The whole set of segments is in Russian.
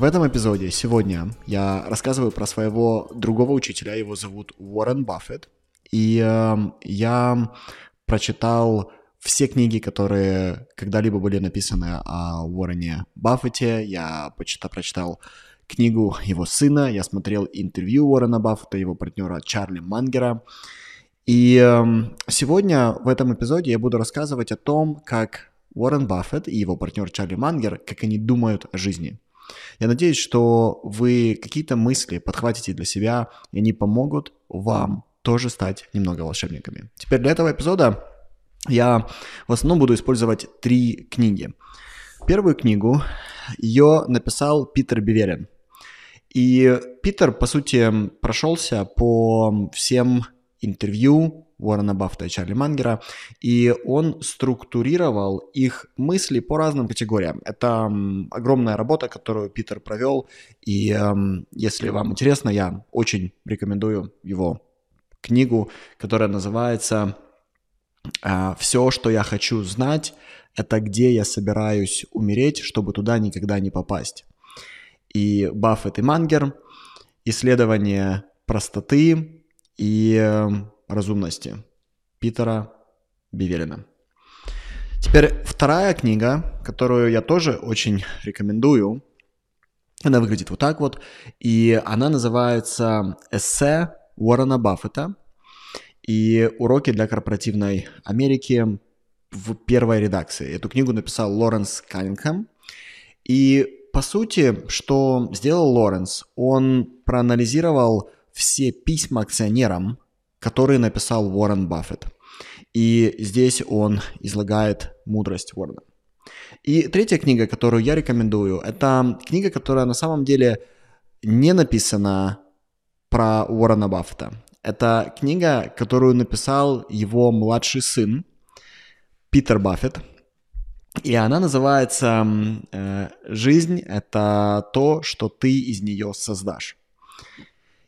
В этом эпизоде сегодня я рассказываю про своего другого учителя, его зовут Уоррен Баффет, и э, я прочитал все книги, которые когда-либо были написаны о Уоррене Баффете. Я почитал, прочитал книгу его сына, я смотрел интервью Уоррена Баффета, его партнера Чарли Мангера. И э, сегодня в этом эпизоде я буду рассказывать о том, как Уоррен Баффет и его партнер Чарли Мангер, как они думают о жизни. Я надеюсь, что вы какие-то мысли подхватите для себя, и они помогут вам тоже стать немного волшебниками. Теперь для этого эпизода я в основном буду использовать три книги. Первую книгу ее написал Питер Биверин. И Питер, по сути, прошелся по всем интервью Уоррена Баффета и Чарли Мангера, и он структурировал их мысли по разным категориям. Это огромная работа, которую Питер провел, и если вам интересно, я очень рекомендую его книгу, которая называется а, «Все, что я хочу знать, это где я собираюсь умереть, чтобы туда никогда не попасть». И Баффет и Мангер «Исследование простоты и эм, разумности» Питера Бивелина. Теперь вторая книга, которую я тоже очень рекомендую. Она выглядит вот так вот, и она называется «Эссе Уоррена Баффета и уроки для корпоративной Америки в первой редакции. Эту книгу написал Лоренс Каннингхэм. И по сути, что сделал Лоренс? Он проанализировал все письма акционерам, которые написал Уоррен Баффет. И здесь он излагает мудрость Уоррена. И третья книга, которую я рекомендую, это книга, которая на самом деле не написана про Уоррена Баффета. Это книга, которую написал его младший сын Питер Баффет. И она называется э, «Жизнь – это то, что ты из нее создашь».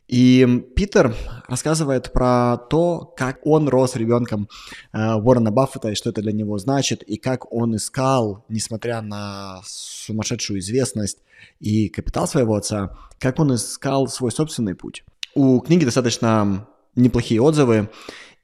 И Питер рассказывает про то, как он рос ребенком э, Уоррена Баффета и что это для него значит, и как он искал, несмотря на сумасшедшую известность и капитал своего отца, как он искал свой собственный путь. У книги достаточно неплохие отзывы,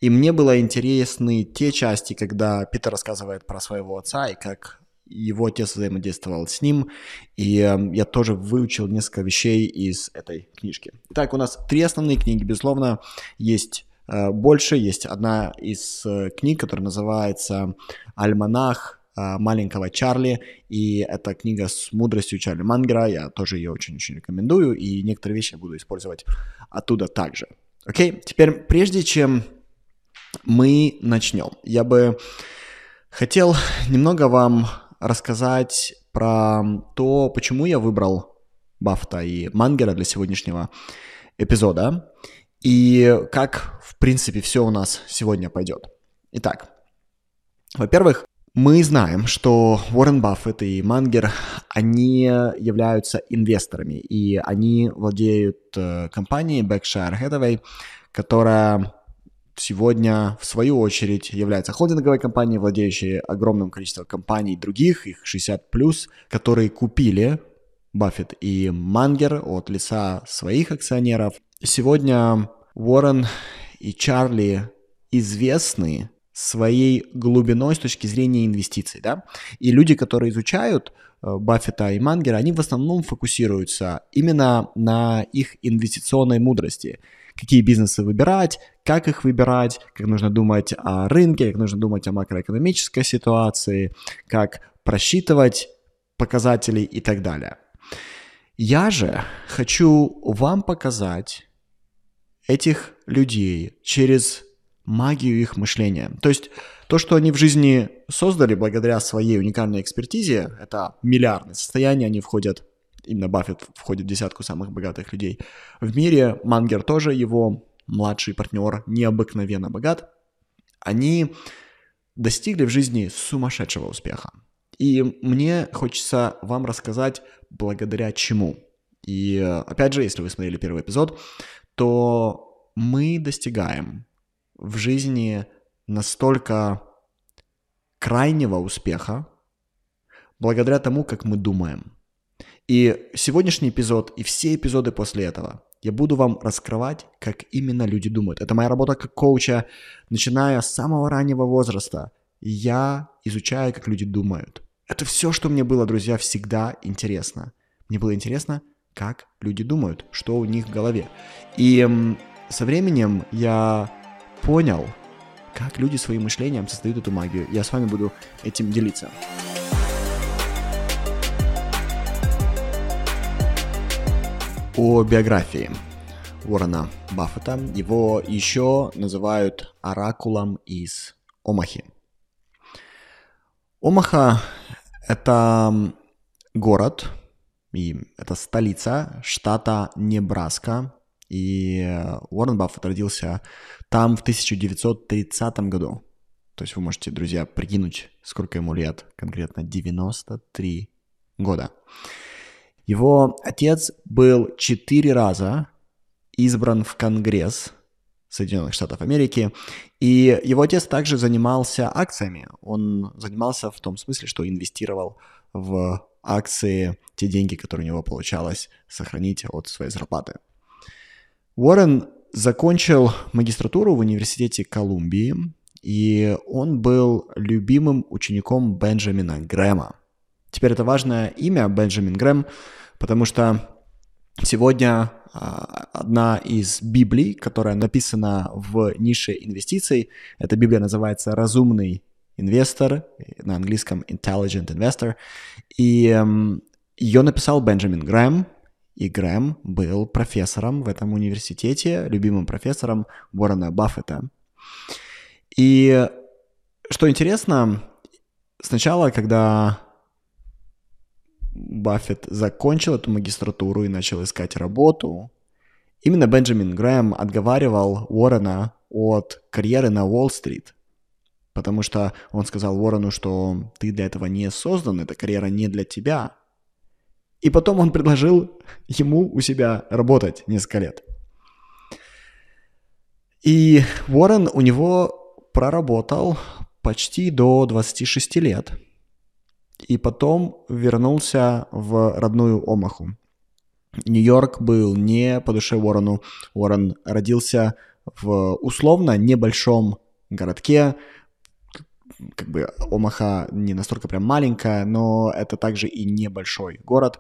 и мне было интересны те части, когда Питер рассказывает про своего отца и как его отец взаимодействовал с ним, и э, я тоже выучил несколько вещей из этой книжки. Так, у нас три основные книги, безусловно, есть э, больше, есть одна из э, книг, которая называется «Альманах маленького Чарли, и это книга с мудростью Чарли Мангера, я тоже ее очень-очень рекомендую, и некоторые вещи буду использовать оттуда также. Окей, теперь прежде чем мы начнем, я бы хотел немного вам рассказать про то, почему я выбрал Бафта и Мангера для сегодняшнего эпизода, и как, в принципе, все у нас сегодня пойдет. Итак, во-первых, мы знаем, что Уоррен Баффет и Мангер, они являются инвесторами, и они владеют э, компанией Berkshire Hathaway, которая сегодня, в свою очередь, является холдинговой компанией, владеющей огромным количеством компаний других, их 60 плюс, которые купили Баффет и Мангер от лица своих акционеров. Сегодня Уоррен и Чарли известны своей глубиной с точки зрения инвестиций, да, и люди, которые изучают э, Баффета и Мангера, они в основном фокусируются именно на их инвестиционной мудрости, какие бизнесы выбирать, как их выбирать, как нужно думать о рынке, как нужно думать о макроэкономической ситуации, как просчитывать показатели и так далее. Я же хочу вам показать этих людей через магию их мышления. То есть то, что они в жизни создали благодаря своей уникальной экспертизе, это миллиардное состояние, они входят, именно Баффет входит в десятку самых богатых людей в мире, Мангер тоже, его младший партнер, необыкновенно богат, они достигли в жизни сумасшедшего успеха. И мне хочется вам рассказать, благодаря чему. И опять же, если вы смотрели первый эпизод, то мы достигаем в жизни настолько крайнего успеха благодаря тому, как мы думаем. И сегодняшний эпизод и все эпизоды после этого я буду вам раскрывать, как именно люди думают. Это моя работа как коуча, начиная с самого раннего возраста. Я изучаю, как люди думают. Это все, что мне было, друзья, всегда интересно. Мне было интересно, как люди думают, что у них в голове. И со временем я понял, как люди своим мышлением создают эту магию. Я с вами буду этим делиться. О биографии Уоррена Баффета. Его еще называют оракулом из Омахи. Омаха – это город, и это столица штата Небраска, и Уоррен Баффет родился там в 1930 году. То есть вы можете, друзья, прикинуть, сколько ему лет, конкретно 93 года. Его отец был четыре раза избран в Конгресс Соединенных Штатов Америки, и его отец также занимался акциями. Он занимался в том смысле, что инвестировал в акции те деньги, которые у него получалось сохранить от своей зарплаты. Уоррен закончил магистратуру в университете Колумбии, и он был любимым учеником Бенджамина Грэма. Теперь это важное имя Бенджамин Грэм, потому что сегодня а, одна из Библий, которая написана в нише инвестиций, эта Библия называется «Разумный инвестор», на английском «Intelligent Investor», и ее написал Бенджамин Грэм, и Грэм был профессором в этом университете, любимым профессором Уоррена Баффета. И что интересно, сначала, когда Баффет закончил эту магистратуру и начал искать работу, именно Бенджамин Грэм отговаривал Уоррена от карьеры на Уолл-стрит, потому что он сказал Уоррену, что ты для этого не создан, эта карьера не для тебя – и потом он предложил ему у себя работать несколько лет. И Уоррен у него проработал почти до 26 лет. И потом вернулся в родную Омаху. Нью-Йорк был не по душе Уоррену. Уоррен родился в условно небольшом городке, как бы Омаха не настолько прям маленькая, но это также и небольшой город.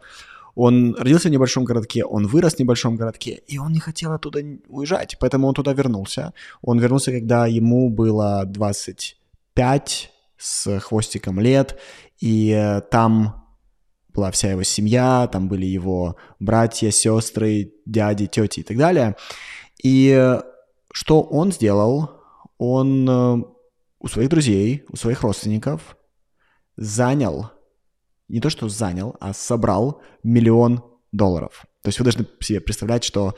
Он родился в небольшом городке, он вырос в небольшом городке, и он не хотел оттуда уезжать, поэтому он туда вернулся. Он вернулся, когда ему было 25 с хвостиком лет, и э, там была вся его семья, там были его братья, сестры, дяди, тети и так далее. И э, что он сделал? Он э, у своих друзей, у своих родственников занял, не то что занял, а собрал миллион долларов. То есть вы должны себе представлять, что,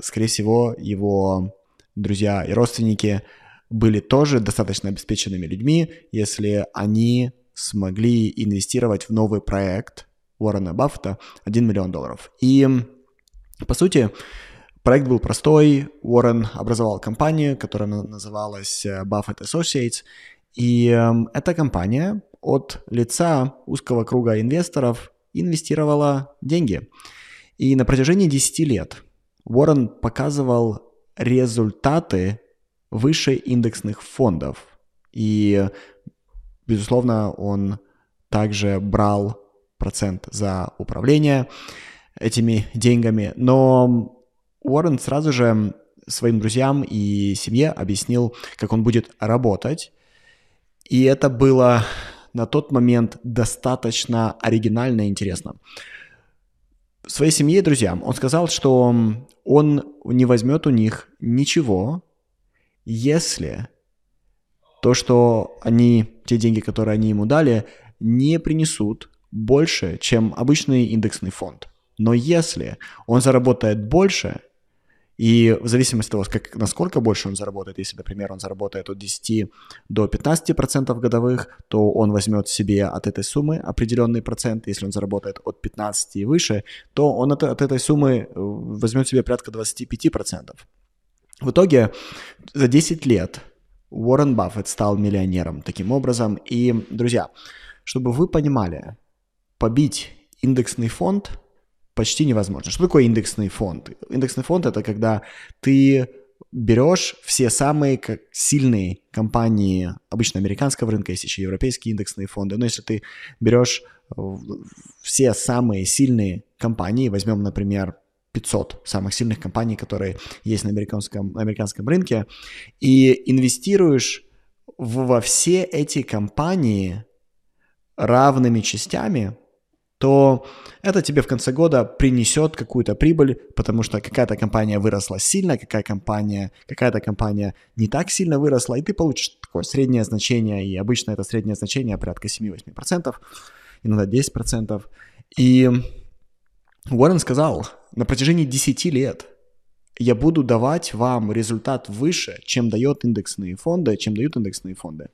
скорее всего, его друзья и родственники были тоже достаточно обеспеченными людьми, если они смогли инвестировать в новый проект Уоррена Баффета 1 миллион долларов. И, по сути, Проект был простой. Уоррен образовал компанию, которая называлась э, Buffett Associates. И э, эта компания от лица узкого круга инвесторов инвестировала деньги. И на протяжении 10 лет Уоррен показывал результаты выше индексных фондов. И, безусловно, он также брал процент за управление этими деньгами. Но Уоррен сразу же своим друзьям и семье объяснил, как он будет работать. И это было на тот момент достаточно оригинально и интересно. Своей семье и друзьям он сказал, что он не возьмет у них ничего, если то, что они, те деньги, которые они ему дали, не принесут больше, чем обычный индексный фонд. Но если он заработает больше, и в зависимости от того, как, насколько больше он заработает, если, например, он заработает от 10 до 15% годовых, то он возьмет себе от этой суммы определенный процент. Если он заработает от 15 и выше, то он от, от этой суммы э, возьмет себе порядка 25%. В итоге за 10 лет Уоррен Баффет стал миллионером таким образом. И, друзья, чтобы вы понимали, побить индексный фонд почти невозможно. Что такое индексный фонд? Индексный фонд – это когда ты берешь все самые сильные компании, обычно американского рынка, есть еще европейские индексные фонды, но если ты берешь э, все самые сильные компании, возьмем, например, 500 самых сильных компаний, которые есть на американском, на американском рынке, и инвестируешь во все эти компании равными частями, то это тебе в конце года принесет какую-то прибыль, потому что какая-то компания выросла сильно, какая компания, какая-то компания не так сильно выросла, и ты получишь такое среднее значение, и обычно это среднее значение порядка 7-8%, иногда 10%. И Уоррен сказал, на протяжении 10 лет я буду давать вам результат выше, чем дает индексные фонды, чем дают индексные фонды.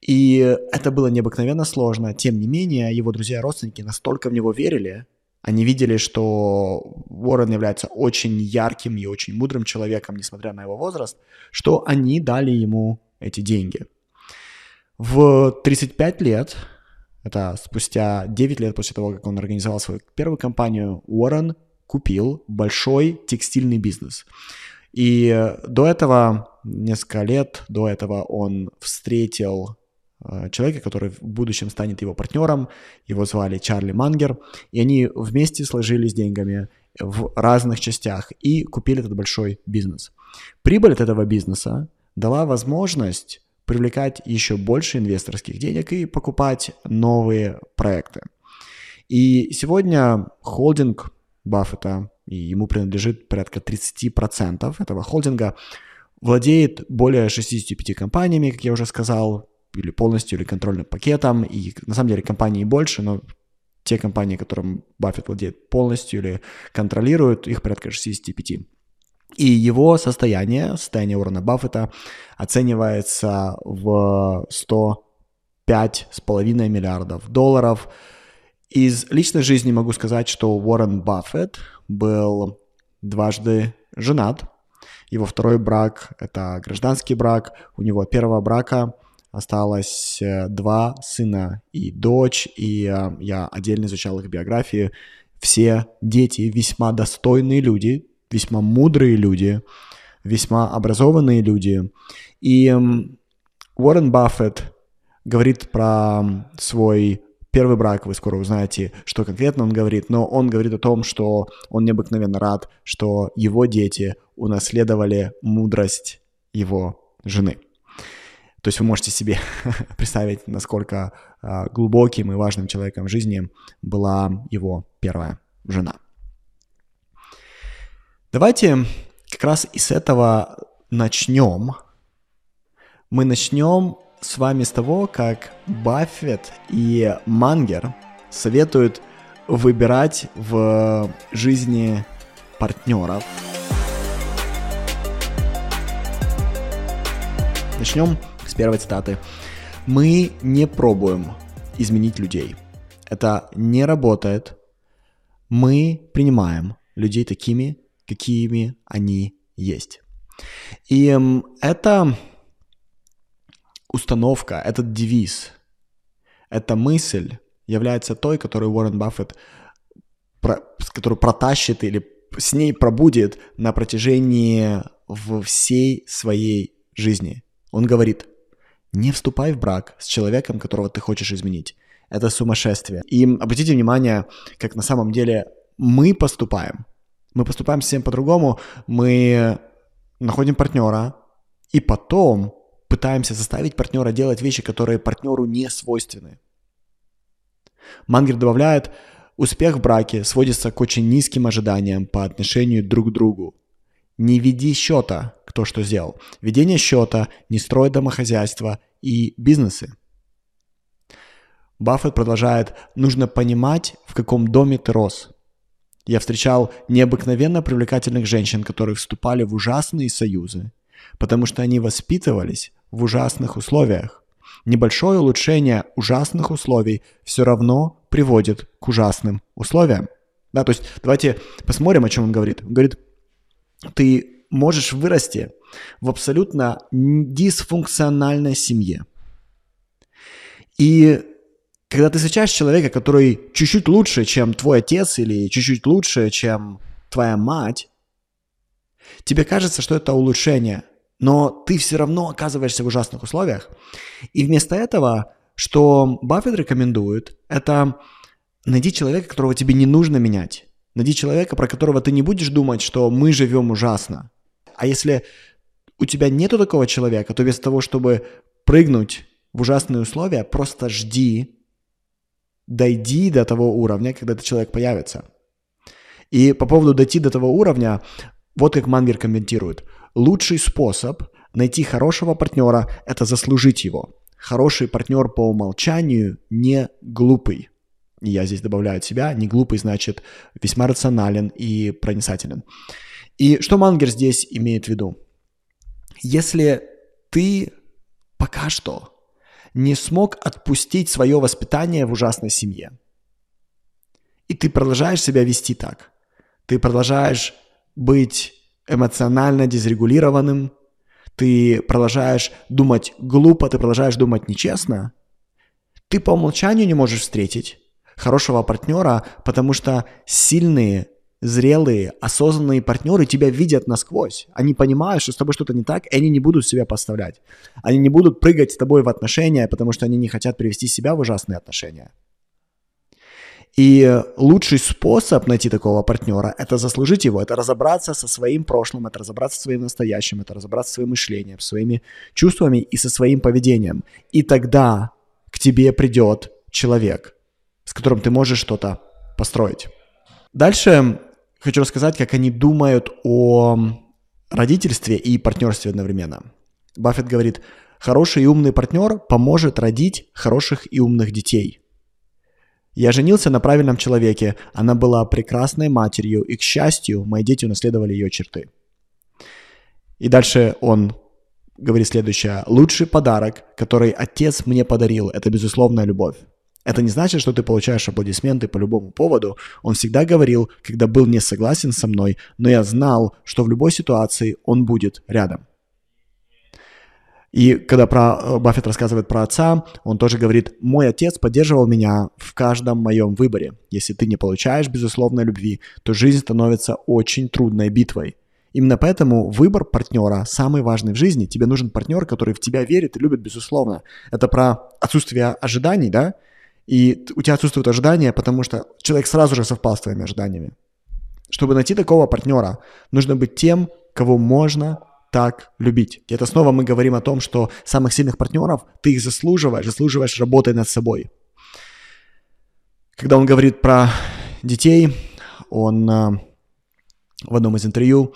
И это было необыкновенно сложно. Тем не менее, его друзья и родственники настолько в него верили, они видели, что Уоррен является очень ярким и очень мудрым человеком, несмотря на его возраст, что они дали ему эти деньги. В 35 лет, это спустя 9 лет после того, как он организовал свою первую компанию, Уоррен купил большой текстильный бизнес. И до этого, несколько лет до этого, он встретил Э, человека, который в будущем станет его партнером. Его звали Чарли Мангер. И они вместе сложились деньгами в разных частях и купили этот большой бизнес. Прибыль от этого бизнеса дала возможность привлекать еще больше инвесторских денег и покупать новые проекты. И сегодня холдинг Баффета, и ему принадлежит порядка 30% этого холдинга, владеет более 65 компаниями, как я уже сказал, или полностью, или контрольным пакетом. И на самом деле компаний больше, но те компании, которым Баффет владеет полностью или контролирует, их порядка 65. И его состояние, состояние Уоррена Баффета, оценивается в 105,5 миллиардов долларов. Из личной жизни могу сказать, что Уоррен Баффет был дважды женат. Его второй брак – это гражданский брак. У него первого брака осталось э, два сына и дочь, и э, я отдельно изучал их биографии. Все дети весьма достойные люди, весьма мудрые люди, весьма образованные люди. И Уоррен Баффет говорит про свой первый брак, вы скоро узнаете, что конкретно он говорит, но он говорит о том, что он необыкновенно рад, что его дети унаследовали мудрость его жены. То есть вы можете себе представить, насколько э, глубоким и важным человеком в жизни была его первая жена. Давайте как раз из этого начнем. Мы начнем с вами с того, как Баффет и Мангер советуют выбирать в жизни партнеров. Начнем с первой цитаты. Мы не пробуем изменить людей. Это не работает. Мы принимаем людей такими, какими они есть. И эта установка, этот девиз, эта мысль является той, которую Уоррен Баффет, которую протащит или с ней пробудет на протяжении всей своей жизни. Он говорит, не вступай в брак с человеком, которого ты хочешь изменить. Это сумасшествие. И обратите внимание, как на самом деле мы поступаем. Мы поступаем совсем по-другому. Мы находим партнера, и потом пытаемся заставить партнера делать вещи, которые партнеру не свойственны. Мангер добавляет, успех в браке сводится к очень низким ожиданиям по отношению друг к другу. Не веди счета, кто что сделал. Ведение счета, не строй домохозяйства и бизнесы. Баффет продолжает, нужно понимать, в каком доме ты рос. Я встречал необыкновенно привлекательных женщин, которые вступали в ужасные союзы, потому что они воспитывались в ужасных условиях. Небольшое улучшение ужасных условий все равно приводит к ужасным условиям. Да, то есть давайте посмотрим, о чем он говорит. Он говорит, ты можешь вырасти в абсолютно дисфункциональной семье. И когда ты встречаешь человека, который чуть-чуть лучше, чем твой отец или чуть-чуть лучше, чем твоя мать, тебе кажется, что это улучшение, но ты все равно оказываешься в ужасных условиях. И вместо этого, что Баффет рекомендует, это найди человека, которого тебе не нужно менять. Найди человека, про которого ты не будешь думать, что мы живем ужасно. А если у тебя нету такого человека, то вместо того, чтобы прыгнуть в ужасные условия, просто жди, дойди до того уровня, когда этот человек появится. И по поводу дойти до того уровня, вот как Мангер комментирует. Лучший способ найти хорошего партнера – это заслужить его. Хороший партнер по умолчанию не глупый. И я здесь добавляю от себя. Не глупый значит весьма рационален и проницателен. И что Мангер здесь имеет в виду? Если ты пока что не смог отпустить свое воспитание в ужасной семье. И ты продолжаешь себя вести так. Ты продолжаешь быть эмоционально дезрегулированным, ты продолжаешь думать глупо, ты продолжаешь думать нечестно, ты по умолчанию не можешь встретить хорошего партнера, потому что сильные зрелые, осознанные партнеры тебя видят насквозь. Они понимают, что с тобой что-то не так, и они не будут себя поставлять. Они не будут прыгать с тобой в отношения, потому что они не хотят привести себя в ужасные отношения. И лучший способ найти такого партнера – это заслужить его, это разобраться со своим прошлым, это разобраться со своим настоящим, это разобраться со своим мышлением, своими чувствами и со своим поведением. И тогда к тебе придет человек, с которым ты можешь что-то построить. Дальше хочу рассказать, как они думают о родительстве и партнерстве одновременно. Баффет говорит, хороший и умный партнер поможет родить хороших и умных детей. Я женился на правильном человеке, она была прекрасной матерью, и, к счастью, мои дети унаследовали ее черты. И дальше он говорит следующее. Лучший подарок, который отец мне подарил, это безусловная любовь. Это не значит, что ты получаешь аплодисменты по любому поводу. Он всегда говорил, когда был не согласен со мной, но я знал, что в любой ситуации он будет рядом. И когда про, э, Баффет рассказывает про отца, он тоже говорит, мой отец поддерживал меня в каждом моем выборе. Если ты не получаешь безусловной любви, то жизнь становится очень трудной битвой. Именно поэтому выбор партнера самый важный в жизни. Тебе нужен партнер, который в тебя верит и любит безусловно. Это про отсутствие ожиданий, да? и у тебя отсутствует ожидания, потому что человек сразу же совпал с твоими ожиданиями. Чтобы найти такого партнера, нужно быть тем, кого можно так любить. Это снова мы говорим о том, что самых сильных партнеров ты их заслуживаешь, заслуживаешь работой над собой. Когда он говорит про детей, он э, в одном из интервью,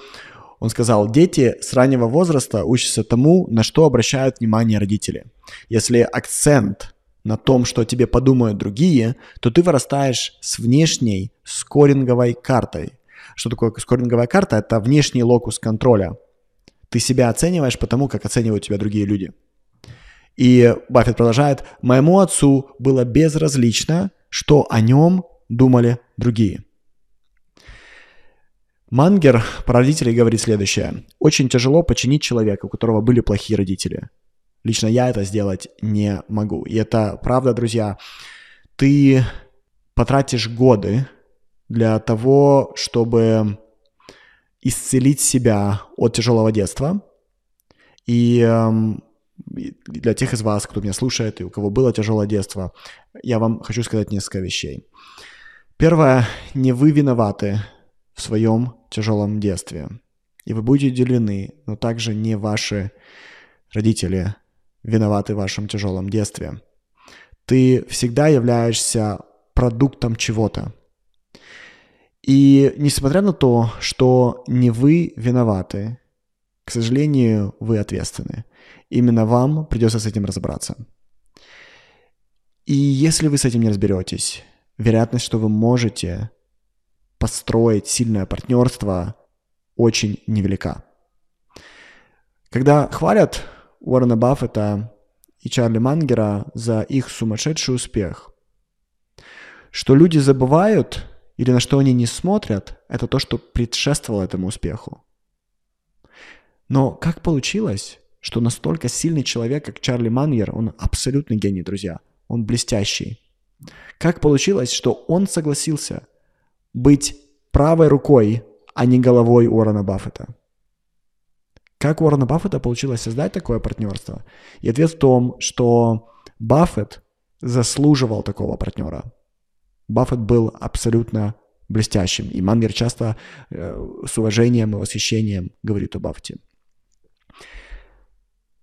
он сказал, дети с раннего возраста учатся тому, на что обращают внимание родители. Если акцент на том, что тебе подумают другие, то ты вырастаешь с внешней скоринговой картой. Что такое скоринговая карта? Это внешний локус контроля. Ты себя оцениваешь по тому, как оценивают тебя другие люди. И Баффет продолжает, моему отцу было безразлично, что о нем думали другие. Мангер про родителей говорит следующее. Очень тяжело починить человека, у которого были плохие родители. Лично я это сделать не могу. И это правда, друзья. Ты потратишь годы для того, чтобы исцелить себя от тяжелого детства. И эм, для тех из вас, кто меня слушает и у кого было тяжелое детство, я вам хочу сказать несколько вещей. Первое, не вы виноваты в своем тяжелом детстве. И вы будете удивлены, но также не ваши родители виноваты в вашем тяжелом детстве. Ты всегда являешься продуктом чего-то. И несмотря на то, что не вы виноваты, к сожалению, вы ответственны. Именно вам придется с этим разобраться. И если вы с этим не разберетесь, вероятность, что вы можете построить сильное партнерство, очень невелика. Когда хвалят Уоррена Баффета и Чарли Мангера за их сумасшедший успех. Что люди забывают или на что они не смотрят, это то, что предшествовало этому успеху. Но как получилось, что настолько сильный человек, как Чарли Мангер, он абсолютный гений, друзья, он блестящий. Как получилось, что он согласился быть правой рукой, а не головой Уоррена Баффета? Как у Уоррена Баффета получилось создать такое партнерство? И ответ в том, что Баффет заслуживал такого партнера. Баффет был абсолютно блестящим. И Мангер часто э, с уважением и восхищением говорит о Баффете.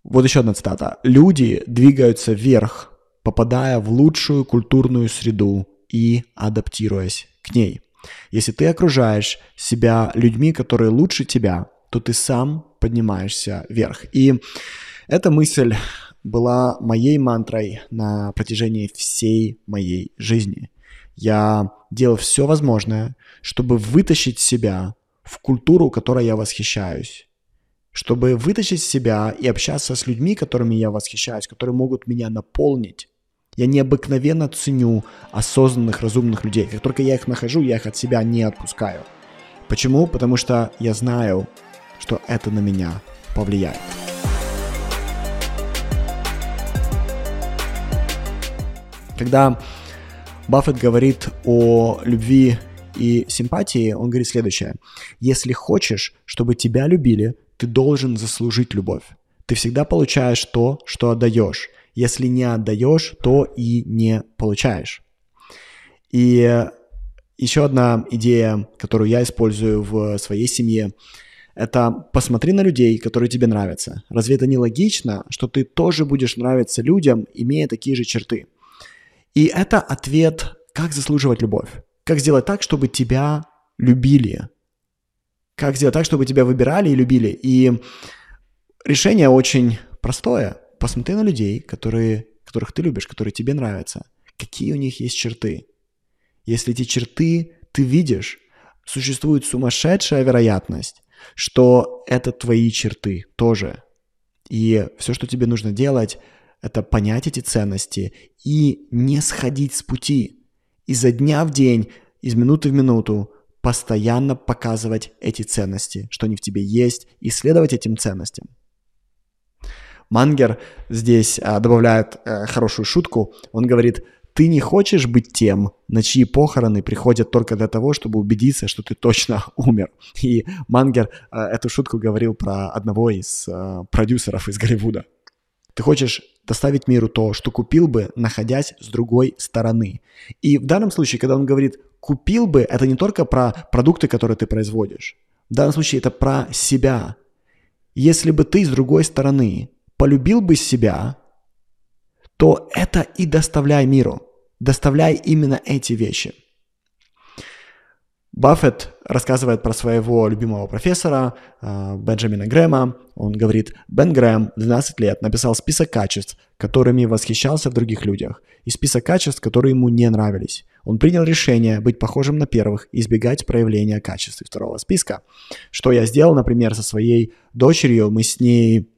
Вот еще одна цитата. «Люди двигаются вверх, попадая в лучшую культурную среду и адаптируясь к ней. Если ты окружаешь себя людьми, которые лучше тебя, то ты сам поднимаешься вверх. И эта мысль была моей мантрой на протяжении всей моей жизни. Я делал все возможное, чтобы вытащить себя в культуру, которой я восхищаюсь чтобы вытащить себя и общаться с людьми, которыми я восхищаюсь, которые могут меня наполнить. Я необыкновенно ценю осознанных, разумных людей. Как только я их нахожу, я их от себя не отпускаю. Почему? Потому что я знаю, что это на меня повлияет. Когда Баффет говорит о любви и симпатии, он говорит следующее. Если хочешь, чтобы тебя любили, ты должен заслужить любовь. Ты всегда получаешь то, что отдаешь. Если не отдаешь, то и не получаешь. И еще одна идея, которую я использую в своей семье, это посмотри на людей, которые тебе нравятся. Разве это не логично, что ты тоже будешь нравиться людям, имея такие же черты? И это ответ, как заслуживать любовь. Как сделать так, чтобы тебя любили, как сделать так, чтобы тебя выбирали и любили? И решение очень простое. Посмотри на людей, которые, которых ты любишь, которые тебе нравятся. Какие у них есть черты? Если эти черты ты видишь, существует сумасшедшая вероятность, что это твои черты тоже. И все, что тебе нужно делать, это понять эти ценности и не сходить с пути. Изо дня в день, из минуты в минуту постоянно показывать эти ценности, что они в тебе есть, и следовать этим ценностям. Мангер здесь а, добавляет а, хорошую шутку. Он говорит, ты не хочешь быть тем, на чьи похороны приходят только для того, чтобы убедиться, что ты точно умер. И Мангер а, эту шутку говорил про одного из а, продюсеров из Голливуда. Ты хочешь доставить миру то, что купил бы, находясь с другой стороны. И в данном случае, когда он говорит купил бы, это не только про продукты, которые ты производишь. В данном случае это про себя. Если бы ты с другой стороны полюбил бы себя, то это и доставляй миру. Доставляй именно эти вещи. Баффет рассказывает про своего любимого профессора э, Бенджамина Грэма. Он говорит, Бен Грэм 12 лет написал список качеств, которыми восхищался в других людях, и список качеств, которые ему не нравились. Он принял решение быть похожим на первых и избегать проявления качеств второго списка. Что я сделал, например, со своей дочерью, мы с ней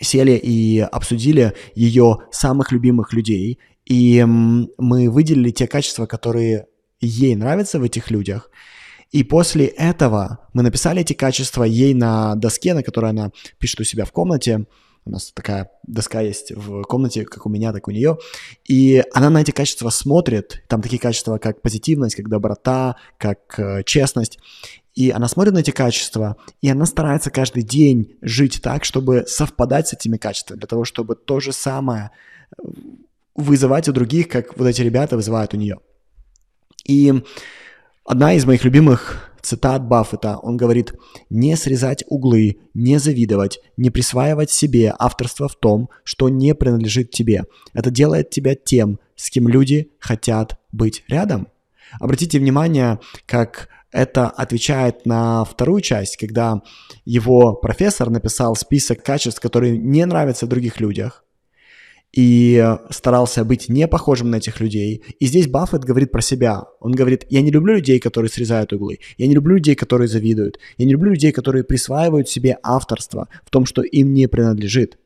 сели и обсудили ее самых любимых людей, и мы выделили те качества, которые ей нравятся в этих людях, и после этого мы написали эти качества ей на доске, на которой она пишет у себя в комнате, у нас такая доска есть в комнате, как у меня, так у нее. И она на эти качества смотрит. Там такие качества, как позитивность, как доброта, как э, честность. И она смотрит на эти качества, и она старается каждый день жить так, чтобы совпадать с этими качествами, для того, чтобы то же самое э, вызывать у других, как вот эти ребята вызывают у нее. И одна из моих любимых цитат Баффета, он говорит, не срезать углы, не завидовать, не присваивать себе авторство в том, что не принадлежит тебе. Это делает тебя тем, с кем люди хотят быть рядом. Обратите внимание, как это отвечает на вторую часть, когда его профессор написал список качеств, которые не нравятся других людях и старался быть не похожим на этих людей. И здесь Баффет говорит про себя. Он говорит, я не люблю людей, которые срезают углы. Я не люблю людей, которые завидуют. Я не люблю людей, которые присваивают себе авторство в том, что им не принадлежит.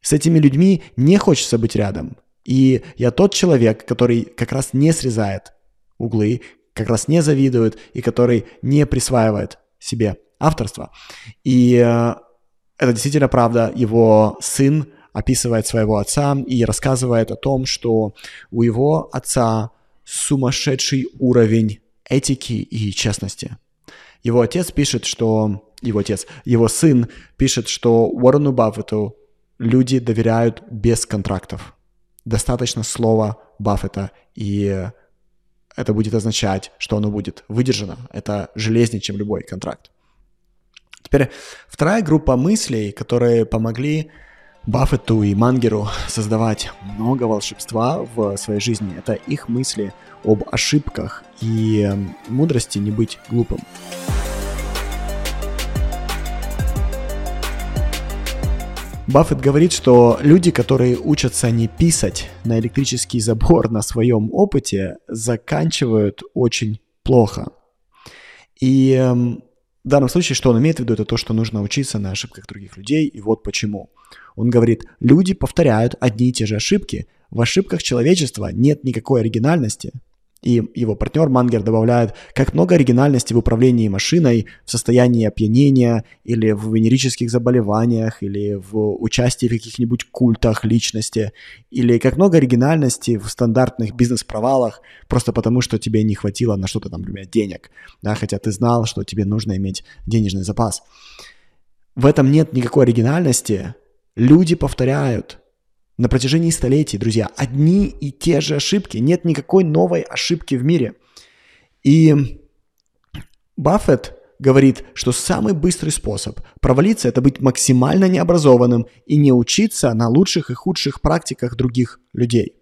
С этими людьми не хочется быть рядом. И я тот человек, который как раз не срезает углы, как раз не завидует и который не присваивает себе авторство. И э, это действительно правда. Его сын описывает своего отца и рассказывает о том, что у его отца сумасшедший уровень этики и честности. Его отец пишет, что... Его отец, его сын пишет, что Уоррену Баффету люди доверяют без контрактов. Достаточно слова Баффета, и это будет означать, что оно будет выдержано. Это железнее, чем любой контракт. Теперь вторая группа мыслей, которые помогли Баффету и Мангеру создавать много волшебства в своей жизни, это их мысли об ошибках и мудрости не быть глупым. Баффет говорит, что люди, которые учатся не писать на электрический забор на своем опыте, заканчивают очень плохо. И эм, в данном случае, что он имеет в виду, это то, что нужно учиться на ошибках других людей, и вот почему. Он говорит, люди повторяют одни и те же ошибки. В ошибках человечества нет никакой оригинальности, и его партнер Мангер добавляет, как много оригинальности в управлении машиной, в состоянии опьянения, или в венерических заболеваниях, или в участии в каких-нибудь культах личности, или как много оригинальности в стандартных бизнес-провалах, просто потому что тебе не хватило на что-то там, например, денег, да, хотя ты знал, что тебе нужно иметь денежный запас. В этом нет никакой оригинальности. Люди повторяют, на протяжении столетий, друзья, одни и те же ошибки. Нет никакой новой ошибки в мире. И Баффет говорит, что самый быстрый способ провалиться – это быть максимально необразованным и не учиться на лучших и худших практиках других людей.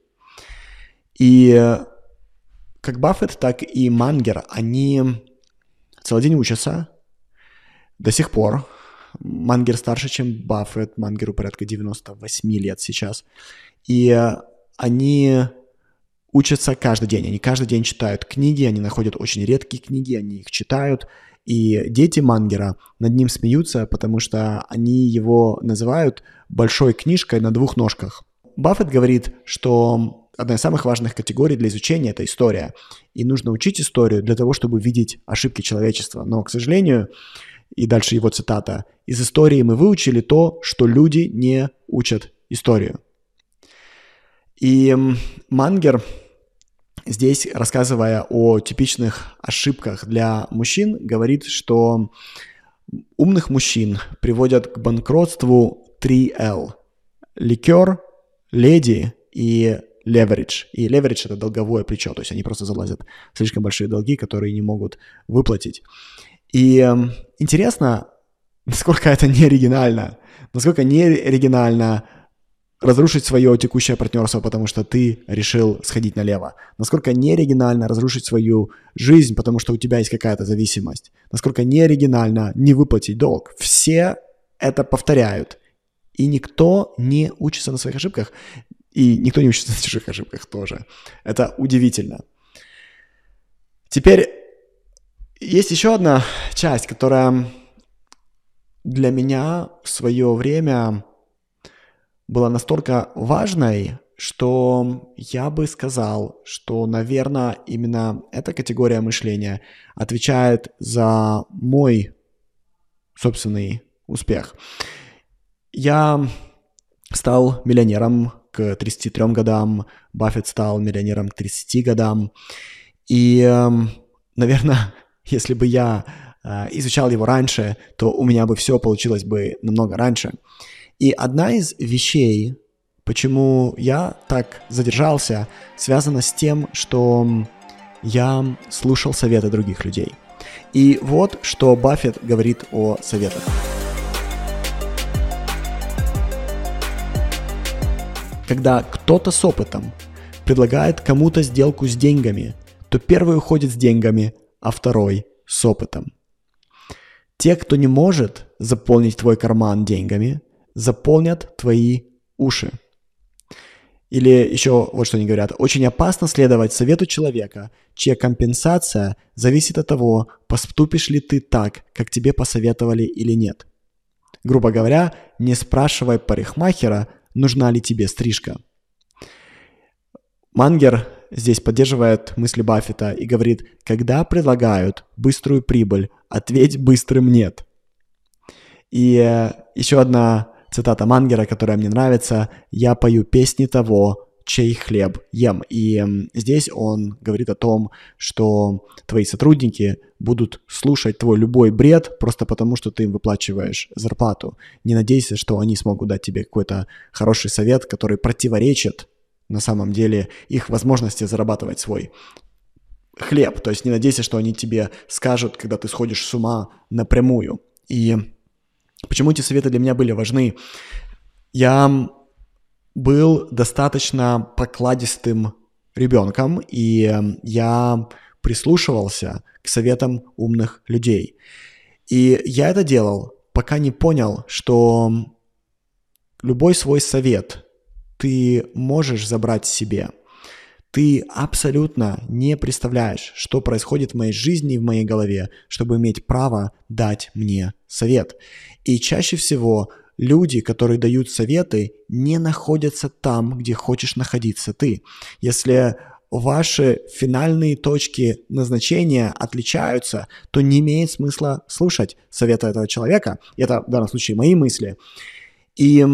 И как Баффет, так и Мангер, они целый день учатся до сих пор, Мангер старше, чем Баффет, Мангеру порядка 98 лет сейчас. И они учатся каждый день, они каждый день читают книги, они находят очень редкие книги, они их читают, и дети Мангера над ним смеются, потому что они его называют большой книжкой на двух ножках. Баффет говорит, что одна из самых важных категорий для изучения – это история. И нужно учить историю для того, чтобы видеть ошибки человечества. Но, к сожалению, и дальше его цитата, «Из истории мы выучили то, что люди не учат историю». И Мангер здесь, рассказывая о типичных ошибках для мужчин, говорит, что умных мужчин приводят к банкротству 3L. Ликер, леди и leverage. И leverage — это долговое плечо, то есть они просто залазят в слишком большие долги, которые не могут выплатить. И э, интересно, насколько это не оригинально, насколько не оригинально разрушить свое текущее партнерство, потому что ты решил сходить налево. Насколько не оригинально разрушить свою жизнь, потому что у тебя есть какая-то зависимость. Насколько не оригинально не выплатить долг. Все это повторяют. И никто не учится на своих ошибках. И никто не учится на чужих ошибках тоже. Это удивительно. Теперь есть еще одна часть, которая для меня в свое время была настолько важной, что я бы сказал, что, наверное, именно эта категория мышления отвечает за мой собственный успех. Я стал миллионером к 33 годам, Баффет стал миллионером к 30 годам, и, эм, наверное, если бы я э, изучал его раньше, то у меня бы все получилось бы намного раньше. И одна из вещей, почему я так задержался, связана с тем, что я слушал советы других людей. И вот что Баффет говорит о советах. Когда кто-то с опытом предлагает кому-то сделку с деньгами, то первый уходит с деньгами, а второй с опытом. Те, кто не может заполнить твой карман деньгами, заполнят твои уши. Или еще вот что они говорят. Очень опасно следовать совету человека, чья компенсация зависит от того, поступишь ли ты так, как тебе посоветовали или нет. Грубо говоря, не спрашивай парикмахера, нужна ли тебе стрижка. Мангер здесь поддерживает мысли Баффета и говорит, когда предлагают быструю прибыль, ответь быстрым «нет». И э, еще одна цитата Мангера, которая мне нравится, «Я пою песни того, чей хлеб ем». И здесь он говорит о том, что твои сотрудники будут слушать твой любой бред просто потому, что ты им выплачиваешь зарплату. Не надейся, что они смогут дать тебе какой-то хороший совет, который противоречит на самом деле их возможности зарабатывать свой хлеб. То есть не надейся, что они тебе скажут, когда ты сходишь с ума напрямую. И почему эти советы для меня были важны? Я был достаточно покладистым ребенком, и я прислушивался к советам умных людей. И я это делал, пока не понял, что любой свой совет ты можешь забрать себе – ты абсолютно не представляешь, что происходит в моей жизни и в моей голове, чтобы иметь право дать мне совет. И чаще всего люди, которые дают советы, не находятся там, где хочешь находиться ты. Если ваши финальные точки назначения отличаются, то не имеет смысла слушать совета этого человека. Это в данном случае мои мысли. И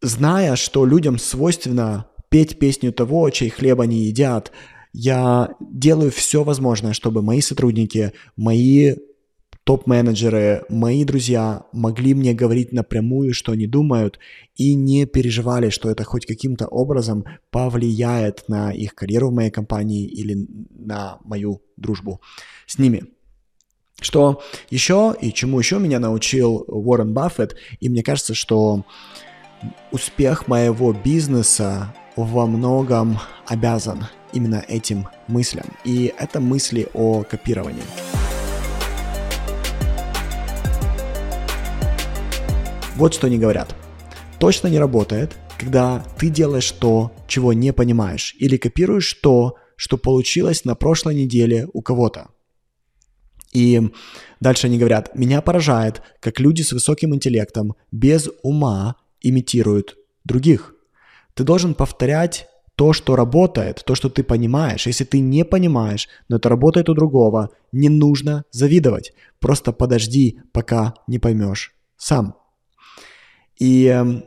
зная, что людям свойственно петь песню того, чей хлеб они едят. Я делаю все возможное, чтобы мои сотрудники, мои топ-менеджеры, мои друзья могли мне говорить напрямую, что они думают, и не переживали, что это хоть каким-то образом повлияет на их карьеру в моей компании или на мою дружбу с ними. Что еще и чему еще меня научил Уоррен Баффет, и мне кажется, что успех моего бизнеса во многом обязан именно этим мыслям. И это мысли о копировании. Вот что они говорят. Точно не работает, когда ты делаешь то, чего не понимаешь, или копируешь то, что получилось на прошлой неделе у кого-то. И дальше они говорят, меня поражает, как люди с высоким интеллектом без ума имитируют других. Ты должен повторять то, что работает, то, что ты понимаешь. Если ты не понимаешь, но это работает у другого, не нужно завидовать. Просто подожди, пока не поймешь сам. И эм,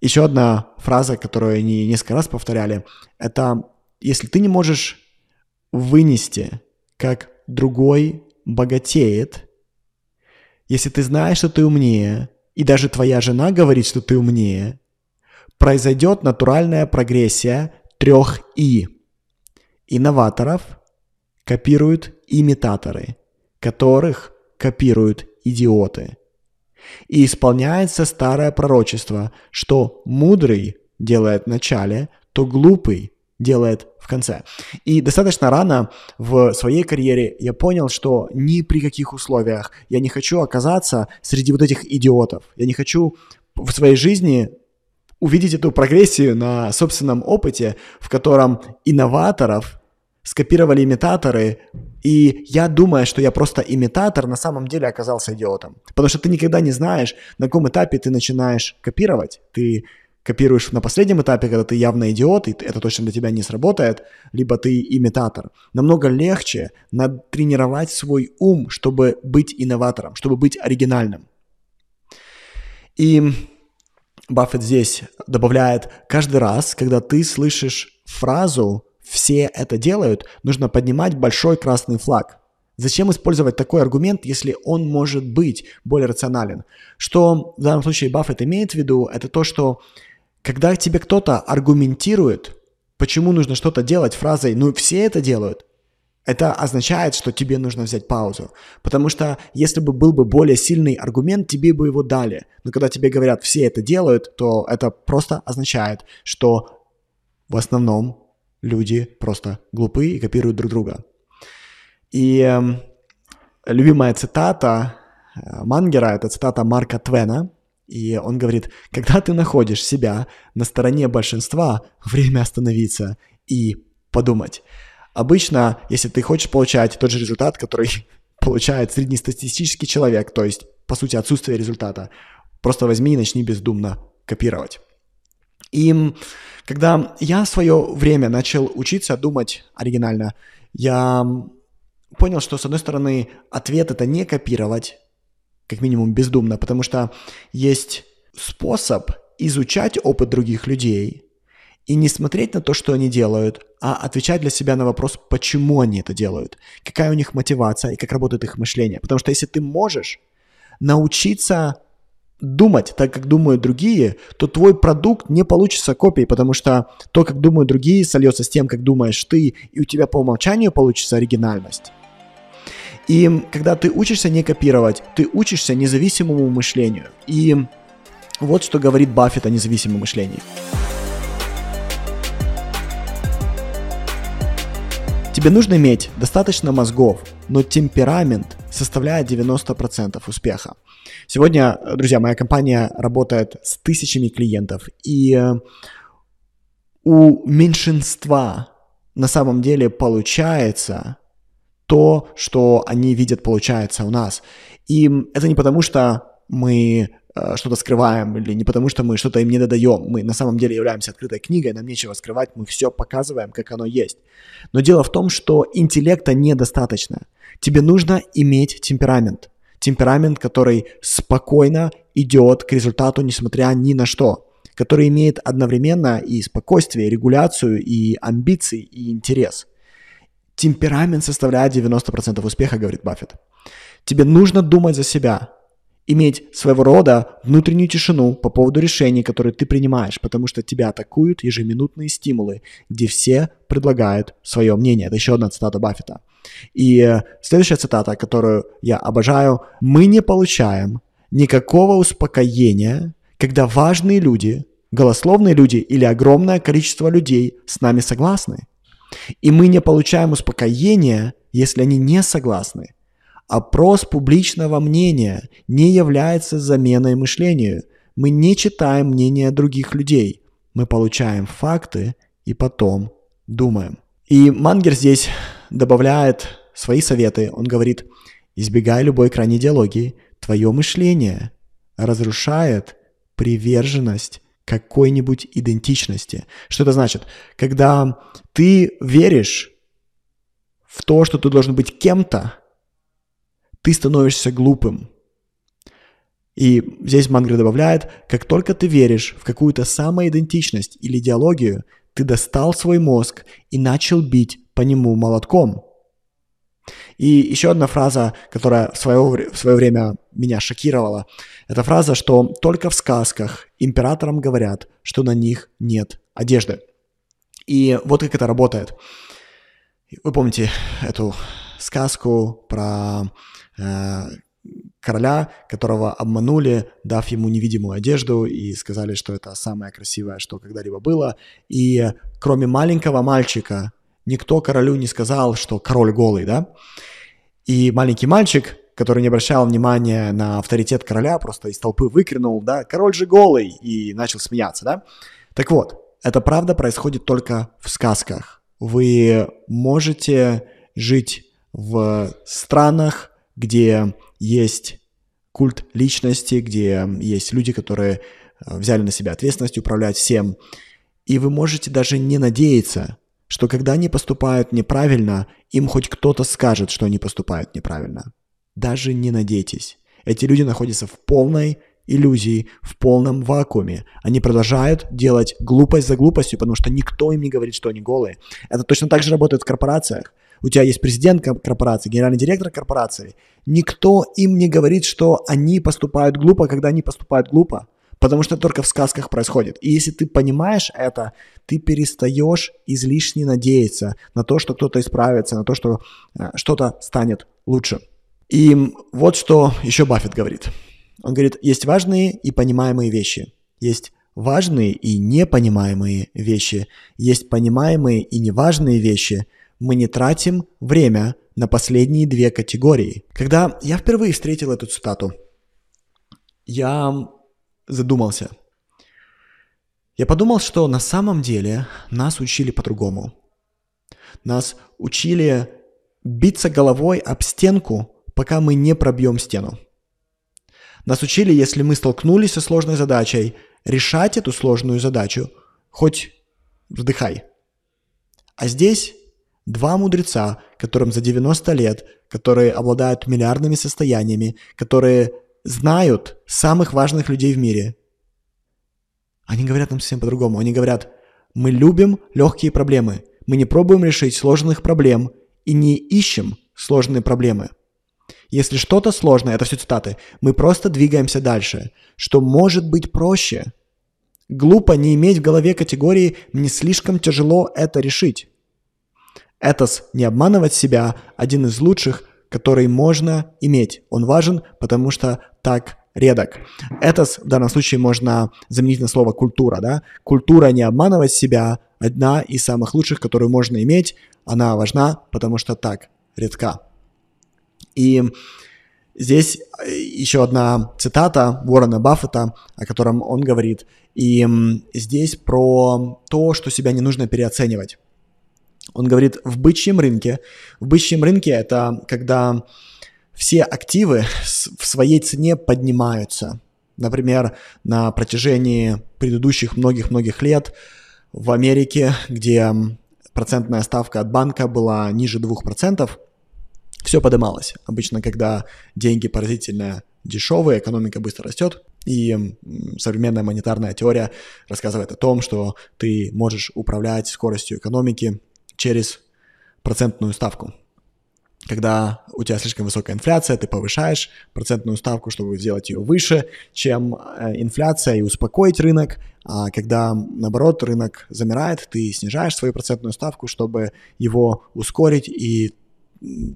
еще одна фраза, которую они несколько раз повторяли, это если ты не можешь вынести, как другой богатеет, если ты знаешь, что ты умнее, и даже твоя жена говорит, что ты умнее, произойдет натуральная прогрессия трех «и». Инноваторов копируют имитаторы, которых копируют идиоты. И исполняется старое пророчество, что мудрый делает начале, то глупый делает в конце. И достаточно рано в своей карьере я понял, что ни при каких условиях я не хочу оказаться среди вот этих идиотов. Я не хочу в своей жизни увидеть эту прогрессию на собственном опыте, в котором инноваторов скопировали имитаторы, и я думаю, что я просто имитатор, на самом деле оказался идиотом. Потому что ты никогда не знаешь, на каком этапе ты начинаешь копировать. Ты копируешь на последнем этапе, когда ты явно идиот, и это точно для тебя не сработает, либо ты имитатор. Намного легче натренировать свой ум, чтобы быть инноватором, чтобы быть оригинальным. И Баффет здесь добавляет, каждый раз, когда ты слышишь фразу «все это делают», нужно поднимать большой красный флаг. Зачем использовать такой аргумент, если он может быть более рационален? Что в данном случае Баффет имеет в виду, это то, что когда тебе кто-то аргументирует, почему нужно что-то делать фразой «ну все это делают», это означает, что тебе нужно взять паузу. Потому что если бы был бы более сильный аргумент, тебе бы его дали. Но когда тебе говорят, все это делают, то это просто означает, что в основном люди просто глупые и копируют друг друга. И э, любимая цитата э, Мангера, это цитата Марка Твена, и он говорит, когда ты находишь себя на стороне большинства, время остановиться и подумать. Обычно, если ты хочешь получать тот же результат, который получает среднестатистический человек, то есть, по сути, отсутствие результата, просто возьми и начни бездумно копировать. И когда я в свое время начал учиться думать оригинально, я понял, что, с одной стороны, ответ это не копировать, как минимум бездумно, потому что есть способ изучать опыт других людей и не смотреть на то, что они делают, а отвечать для себя на вопрос, почему они это делают, какая у них мотивация и как работает их мышление. Потому что если ты можешь научиться думать так, как думают другие, то твой продукт не получится копией, потому что то, как думают другие, сольется с тем, как думаешь ты, и у тебя по умолчанию получится оригинальность. И когда ты учишься не копировать, ты учишься независимому мышлению. И вот что говорит Баффет о независимом мышлении. Тебе нужно иметь достаточно мозгов, но темперамент составляет 90% успеха. Сегодня, друзья, моя компания работает с тысячами клиентов, и э, у меньшинства на самом деле получается то, что они видят, получается у нас. И это не потому, что мы э, что-то скрываем, или не потому, что мы что-то им не додаем. Мы на самом деле являемся открытой книгой, нам нечего скрывать, мы все показываем, как оно есть. Но дело в том, что интеллекта недостаточно. Тебе нужно иметь темперамент. Темперамент, который спокойно идет к результату, несмотря ни на что который имеет одновременно и спокойствие, и регуляцию, и амбиции, и интерес – Темперамент составляет 90% успеха, говорит Баффет. Тебе нужно думать за себя, иметь своего рода внутреннюю тишину по поводу решений, которые ты принимаешь, потому что тебя атакуют ежеминутные стимулы, где все предлагают свое мнение. Это еще одна цитата Баффета. И э, следующая цитата, которую я обожаю. «Мы не получаем никакого успокоения, когда важные люди, голословные люди или огромное количество людей с нами согласны. И мы не получаем успокоения, если они не согласны. Опрос публичного мнения не является заменой мышлению. Мы не читаем мнения других людей. Мы получаем факты и потом думаем. И Мангер здесь добавляет свои советы. Он говорит, избегай любой крайней идеологии. Твое мышление разрушает приверженность какой-нибудь идентичности. Что это значит? Когда ты веришь в то, что ты должен быть кем-то, ты становишься глупым. И здесь Мангри добавляет, как только ты веришь в какую-то самоидентичность или идеологию, ты достал свой мозг и начал бить по нему молотком – и еще одна фраза, которая в свое, в свое время меня шокировала, это фраза, что только в сказках императорам говорят, что на них нет одежды. И вот как это работает. Вы помните эту сказку про э, короля, которого обманули, дав ему невидимую одежду и сказали, что это самое красивое, что когда-либо было. И кроме маленького мальчика, никто королю не сказал, что король голый, да? И маленький мальчик, который не обращал внимания на авторитет короля, просто из толпы выкрикнул, да, король же голый, и начал смеяться, да? Так вот, это правда происходит только в сказках. Вы можете жить в странах, где есть культ личности, где есть люди, которые э, взяли на себя ответственность управлять всем, и вы можете даже не надеяться, что когда они поступают неправильно, им хоть кто-то скажет, что они поступают неправильно. Даже не надейтесь. Эти люди находятся в полной иллюзии, в полном вакууме. Они продолжают делать глупость за глупостью, потому что никто им не говорит, что они голые. Это точно так же работает в корпорациях. У тебя есть президент корпорации, генеральный директор корпорации. Никто им не говорит, что они поступают глупо, когда они поступают глупо. Потому что только в сказках происходит. И если ты понимаешь это, ты перестаешь излишне надеяться на то, что кто-то исправится, на то, что э, что-то станет лучше. И вот что еще Баффет говорит. Он говорит, есть важные и понимаемые вещи. Есть важные и непонимаемые вещи. Есть понимаемые и неважные вещи. Мы не тратим время на последние две категории. Когда я впервые встретил эту цитату, я задумался. Я подумал, что на самом деле нас учили по-другому. Нас учили биться головой об стенку, пока мы не пробьем стену. Нас учили, если мы столкнулись со сложной задачей, решать эту сложную задачу, хоть вздыхай. А здесь два мудреца, которым за 90 лет, которые обладают миллиардными состояниями, которые знают самых важных людей в мире Они говорят нам совсем по-другому. Они говорят, мы любим легкие проблемы. Мы не пробуем решить сложных проблем и не ищем сложные проблемы. Если что-то сложное, это все цитаты, мы просто двигаемся дальше. Что может быть проще? Глупо не иметь в голове категории «мне слишком тяжело это решить». Этос «не обманывать себя» – один из лучших, который можно иметь. Он важен, потому что так редок. Этос в данном случае можно заменить на слово «культура». Да? Культура «не обманывать себя» – одна из самых лучших, которую можно иметь. Она важна, потому что так редка. И здесь еще одна цитата Уоррена Баффета, о котором он говорит. И здесь про то, что себя не нужно переоценивать. Он говорит, в бычьем рынке, в бычьем рынке это когда все активы в своей цене поднимаются. Например, на протяжении предыдущих многих-многих лет в Америке, где процентная ставка от банка была ниже 2%, все подымалось. Обычно, когда деньги поразительно дешевые, экономика быстро растет, и современная монетарная теория рассказывает о том, что ты можешь управлять скоростью экономики через процентную ставку. Когда у тебя слишком высокая инфляция, ты повышаешь процентную ставку, чтобы сделать ее выше, чем э, инфляция и успокоить рынок. А когда, наоборот, рынок замирает, ты снижаешь свою процентную ставку, чтобы его ускорить и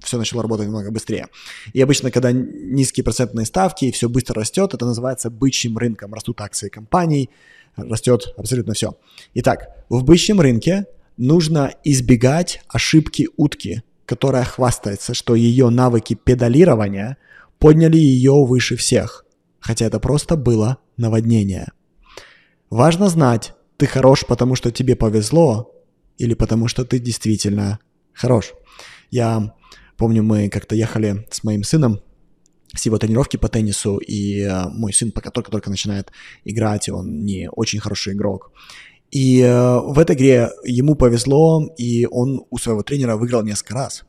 все начало работать немного быстрее. И обычно, когда низкие процентные ставки и все быстро растет, это называется бычьим рынком. Растут акции компаний, растет абсолютно все. Итак, в бычьем рынке нужно избегать ошибки утки, которая хвастается, что ее навыки педалирования подняли ее выше всех, хотя это просто было наводнение. Важно знать, ты хорош, потому что тебе повезло, или потому что ты действительно хорош. Я помню, мы как-то ехали с моим сыном с его тренировки по теннису, и э, мой сын пока только-только начинает играть, он не очень хороший игрок. И э, в этой игре ему повезло, и он у своего тренера выиграл несколько раз.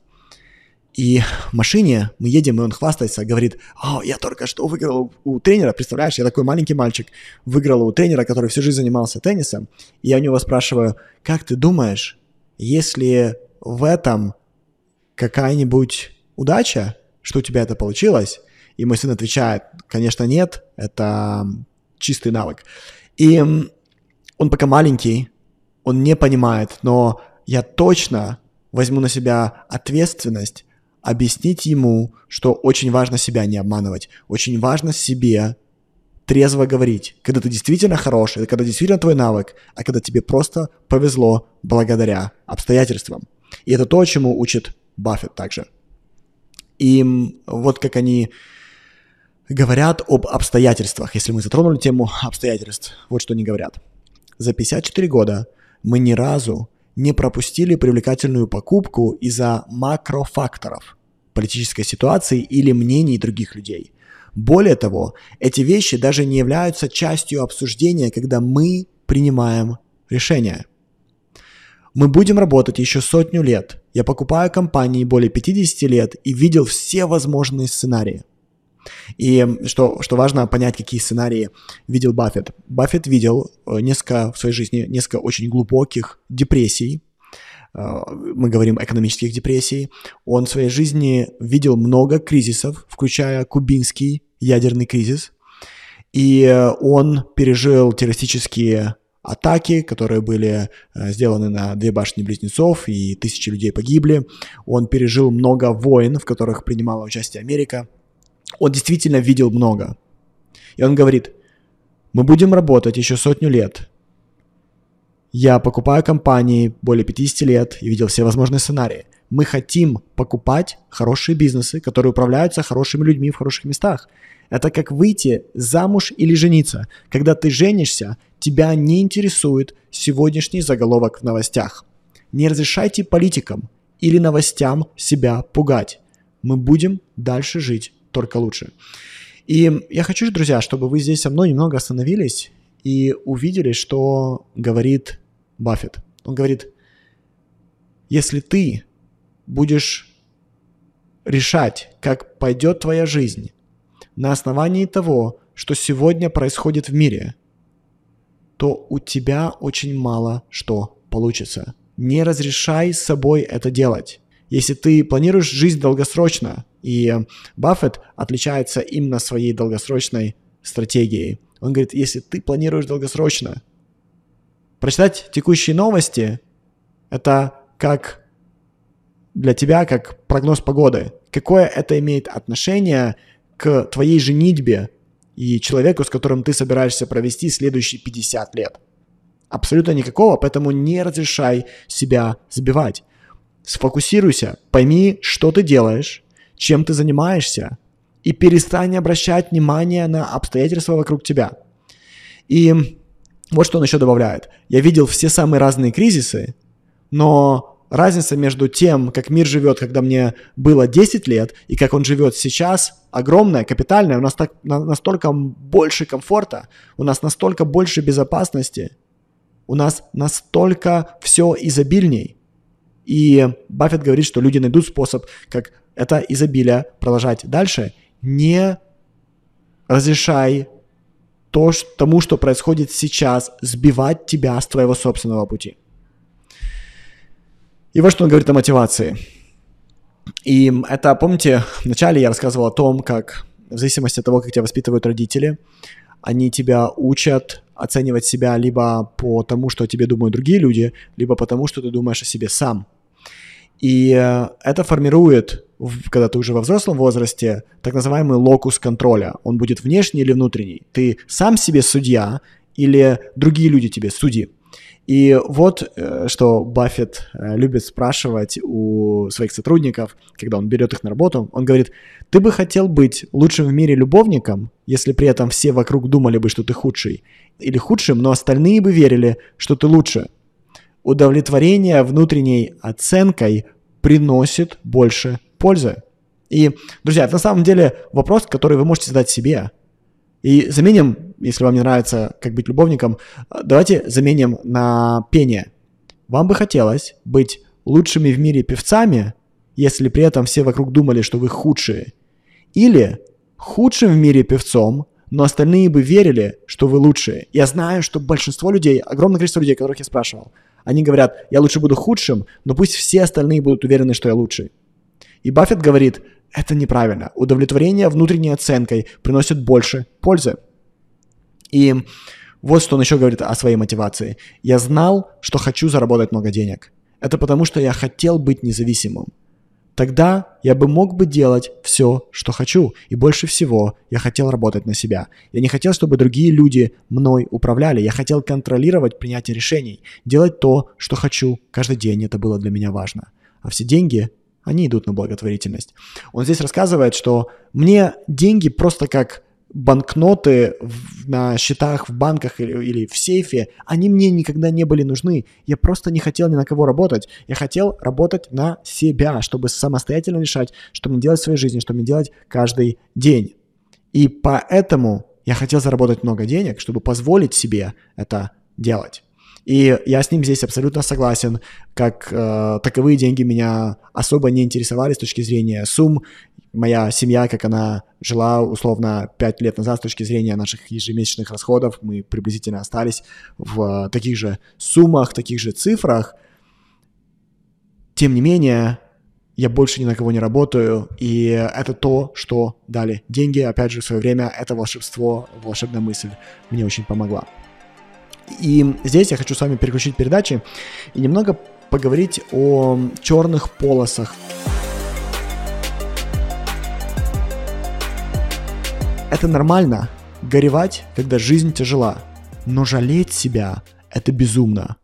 И в машине мы едем, и он хвастается, говорит, «О, я только что выиграл у тренера, представляешь, я такой маленький мальчик, выиграл у тренера, который всю жизнь занимался теннисом». И я у него спрашиваю, как ты думаешь, если в этом какая-нибудь удача, что у тебя это получилось? И мой сын отвечает, конечно, нет, это чистый навык. И он пока маленький, он не понимает, но я точно возьму на себя ответственность объяснить ему, что очень важно себя не обманывать, очень важно себе трезво говорить, когда ты действительно хороший, когда действительно твой навык, а когда тебе просто повезло благодаря обстоятельствам. И это то, чему учит Баффет также. И вот как они говорят об обстоятельствах, если мы затронули тему обстоятельств, вот что они говорят – за 54 года мы ни разу не пропустили привлекательную покупку из-за макрофакторов политической ситуации или мнений других людей. Более того, эти вещи даже не являются частью обсуждения, когда мы принимаем решения. Мы будем работать еще сотню лет. Я покупаю компании более 50 лет и видел все возможные сценарии – и что, что важно понять, какие сценарии видел Баффет. Баффет видел э, несколько в своей жизни, несколько очень глубоких депрессий, э, мы говорим экономических депрессий. Он в своей жизни видел много кризисов, включая кубинский ядерный кризис. И э, он пережил террористические атаки, которые были сделаны на две башни близнецов, и тысячи людей погибли. Он пережил много войн, в которых принимала участие Америка – он действительно видел много. И он говорит, мы будем работать еще сотню лет. Я покупаю компании более 50 лет и видел все возможные сценарии. Мы хотим покупать хорошие бизнесы, которые управляются хорошими людьми в хороших местах. Это как выйти замуж или жениться. Когда ты женишься, тебя не интересует сегодняшний заголовок в новостях. Не разрешайте политикам или новостям себя пугать. Мы будем дальше жить только лучше. И я хочу, друзья, чтобы вы здесь со мной немного остановились и увидели, что говорит Баффет. Он говорит, если ты будешь решать, как пойдет твоя жизнь на основании того, что сегодня происходит в мире, то у тебя очень мало что получится. Не разрешай с собой это делать. Если ты планируешь жизнь долгосрочно, и Баффет отличается именно своей долгосрочной стратегией. Он говорит, если ты планируешь долгосрочно, прочитать текущие новости – это как для тебя, как прогноз погоды. Какое это имеет отношение к твоей женитьбе и человеку, с которым ты собираешься провести следующие 50 лет? Абсолютно никакого, поэтому не разрешай себя сбивать. Сфокусируйся, пойми, что ты делаешь, чем ты занимаешься, и перестань обращать внимание на обстоятельства вокруг тебя. И вот что он еще добавляет. Я видел все самые разные кризисы, но разница между тем, как мир живет, когда мне было 10 лет, и как он живет сейчас, огромная, капитальная. У нас так, настолько больше комфорта, у нас настолько больше безопасности, у нас настолько все изобильней. И Баффет говорит, что люди найдут способ, как это изобилие продолжать дальше. Не разрешай то, тому, что происходит сейчас, сбивать тебя с твоего собственного пути. И вот что он говорит о мотивации. И это, помните, вначале я рассказывал о том, как в зависимости от того, как тебя воспитывают родители, они тебя учат оценивать себя либо по тому, что о тебе думают другие люди, либо потому, что ты думаешь о себе сам. И э, это формирует, когда ты уже во взрослом возрасте, так называемый локус контроля. Он будет внешний или внутренний. Ты сам себе судья или другие люди тебе судьи. И вот э, что Баффет э, любит спрашивать у своих сотрудников, когда он берет их на работу. Он говорит, ты бы хотел быть лучшим в мире любовником, если при этом все вокруг думали бы, что ты худший, или худшим, но остальные бы верили, что ты лучше. Удовлетворение внутренней оценкой приносит больше пользы. И, друзья, это на самом деле вопрос, который вы можете задать себе. И заменим, если вам не нравится, как быть любовником, давайте заменим на пение. Вам бы хотелось быть лучшими в мире певцами, если при этом все вокруг думали, что вы худшие. Или худшим в мире певцом, но остальные бы верили, что вы лучшие. Я знаю, что большинство людей, огромное количество людей, которых я спрашивал, они говорят, я лучше буду худшим, но пусть все остальные будут уверены, что я лучший. И Баффет говорит, это неправильно. Удовлетворение внутренней оценкой приносит больше пользы. И вот что он еще говорит о своей мотивации. Я знал, что хочу заработать много денег. Это потому, что я хотел быть независимым. Тогда я бы мог бы делать все, что хочу, и больше всего я хотел работать на себя. Я не хотел, чтобы другие люди мной управляли, я хотел контролировать принятие решений, делать то, что хочу. Каждый день это было для меня важно. А все деньги, они идут на благотворительность. Он здесь рассказывает, что мне деньги просто как банкноты на счетах в банках или, или в сейфе, они мне никогда не были нужны. Я просто не хотел ни на кого работать. Я хотел работать на себя, чтобы самостоятельно решать, что мне делать в своей жизни, что мне делать каждый день. И поэтому я хотел заработать много денег, чтобы позволить себе это делать. И я с ним здесь абсолютно согласен, как э, таковые деньги меня особо не интересовали с точки зрения сумм моя семья, как она жила условно 5 лет назад с точки зрения наших ежемесячных расходов, мы приблизительно остались в таких же суммах, таких же цифрах. Тем не менее, я больше ни на кого не работаю, и это то, что дали деньги. Опять же, в свое время это волшебство, волшебная мысль мне очень помогла. И здесь я хочу с вами переключить передачи и немного поговорить о черных полосах. Это нормально горевать, когда жизнь тяжела, но жалеть себя – это безумно.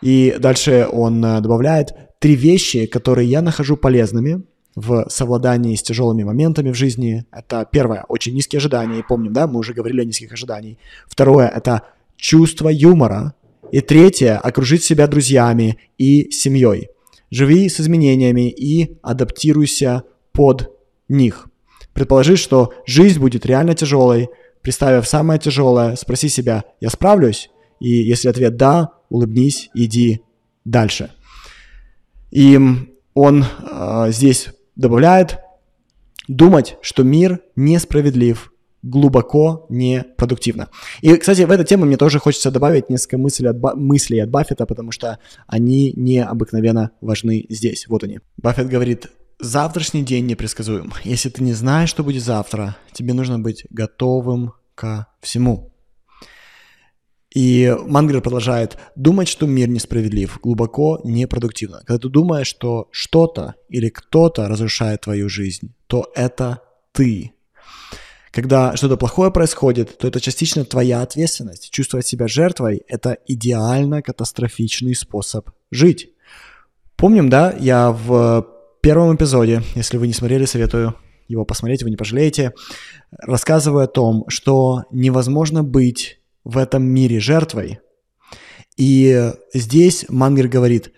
И дальше он э, добавляет три вещи, которые я нахожу полезными в совладании с тяжелыми моментами в жизни. Это первое – очень низкие ожидания. Помним, да, мы уже говорили о низких ожиданиях. Второе – это чувство юмора. И третье – окружить себя друзьями и семьей. Живи с изменениями и адаптируйся под них. Предположи, что жизнь будет реально тяжелой. Представив самое тяжелое, спроси себя, я справлюсь? И если ответ да, улыбнись, иди дальше. И он э, здесь добавляет, думать, что мир несправедлив, глубоко непродуктивно. И, кстати, в эту тему мне тоже хочется добавить несколько мыслей от, мыслей от Баффета, потому что они необыкновенно важны здесь. Вот они. Баффет говорит, завтрашний день непредсказуем. Если ты не знаешь, что будет завтра, тебе нужно быть готовым ко всему. И Мангер продолжает думать, что мир несправедлив, глубоко непродуктивно. Когда ты думаешь, что что-то или кто-то разрушает твою жизнь, то это ты. Когда что-то плохое происходит, то это частично твоя ответственность. Чувствовать себя жертвой – это идеально катастрофичный способ жить. Помним, да, я в первом эпизоде, если вы не смотрели, советую его посмотреть, вы не пожалеете, рассказываю о том, что невозможно быть в этом мире жертвой. И здесь Мангер говорит,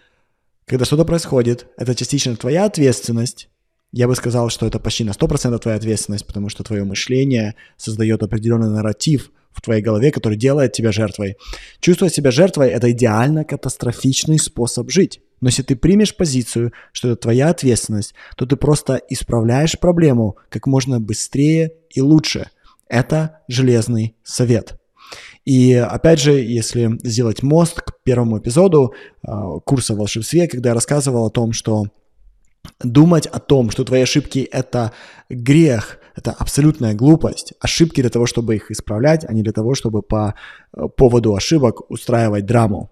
когда что-то происходит, это частично твоя ответственность, я бы сказал, что это почти на 100% твоя ответственность, потому что твое мышление создает определенный нарратив в твоей голове, который делает тебя жертвой. Чувствовать себя жертвой – это идеально катастрофичный способ жить. Но если ты примешь позицию, что это твоя ответственность, то ты просто исправляешь проблему как можно быстрее и лучше. Это железный совет. И опять же, если сделать мост к первому эпизоду э, курса в волшебстве, когда я рассказывал о том, что думать о том, что твои ошибки – это грех, это абсолютная глупость. Ошибки для того, чтобы их исправлять, а не для того, чтобы по э, поводу ошибок устраивать драму.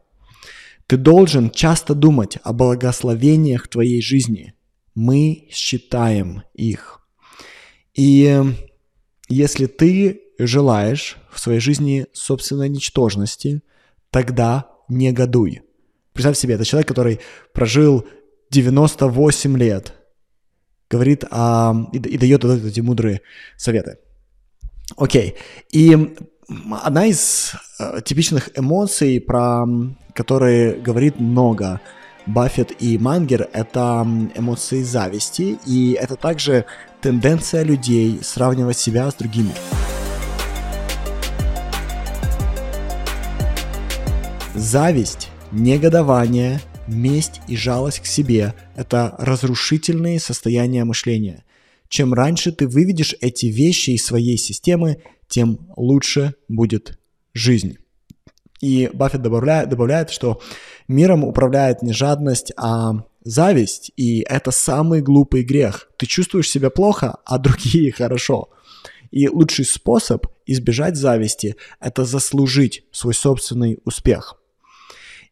Ты должен часто думать о благословениях твоей жизни. Мы считаем их. И если ты желаешь в своей жизни собственной ничтожности, тогда негодуй. Представь себе, это человек, который прожил 98 лет. Говорит о, и, и дает вот эти мудрые советы. Окей. И одна из э, типичных эмоций, про которые говорит много Баффет и Мангер, это эмоции зависти, и это также тенденция людей сравнивать себя с другими. Зависть, негодование месть и жалость к себе – это разрушительные состояния мышления. Чем раньше ты выведешь эти вещи из своей системы, тем лучше будет жизнь. И Баффет добавляет, добавляет, что миром управляет не жадность, а зависть, и это самый глупый грех. Ты чувствуешь себя плохо, а другие хорошо. И лучший способ избежать зависти – это заслужить свой собственный успех.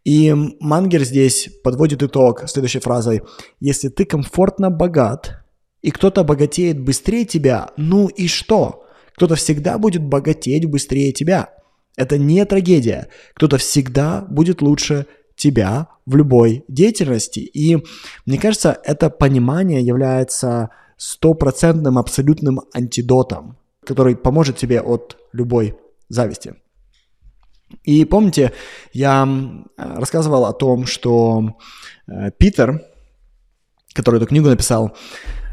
И Мангер здесь подводит итог следующей фразой. Если ты комфортно богат, и кто-то богатеет быстрее тебя, ну и что? Кто-то всегда будет богатеть быстрее тебя. Это не трагедия. Кто-то всегда будет лучше тебя в любой деятельности. И мне кажется, это понимание является стопроцентным абсолютным антидотом, который поможет тебе от любой зависти. И помните, я рассказывал о том, что э, Питер, который эту книгу написал,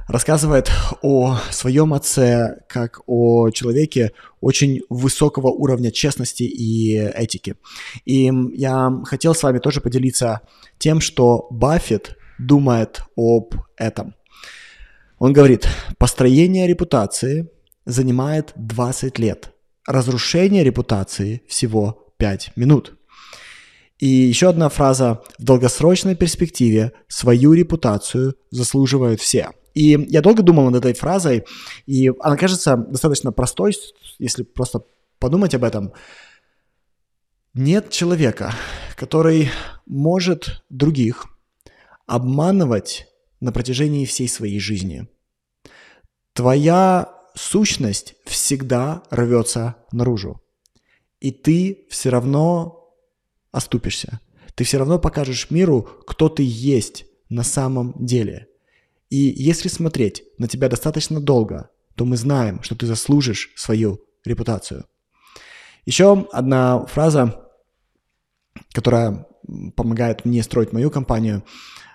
рассказывает о своем отце как о человеке очень высокого уровня честности и этики. И я хотел с вами тоже поделиться тем, что Баффет думает об этом. Он говорит, построение репутации занимает 20 лет, разрушение репутации всего 5 минут. И еще одна фраза. В долгосрочной перспективе свою репутацию заслуживают все. И я долго думал над этой фразой, и она кажется достаточно простой, если просто подумать об этом. Нет человека, который может других обманывать на протяжении всей своей жизни. Твоя сущность всегда рвется наружу и ты все равно оступишься. Ты все равно покажешь миру, кто ты есть на самом деле. И если смотреть на тебя достаточно долго, то мы знаем, что ты заслужишь свою репутацию. Еще одна фраза, которая помогает мне строить мою компанию,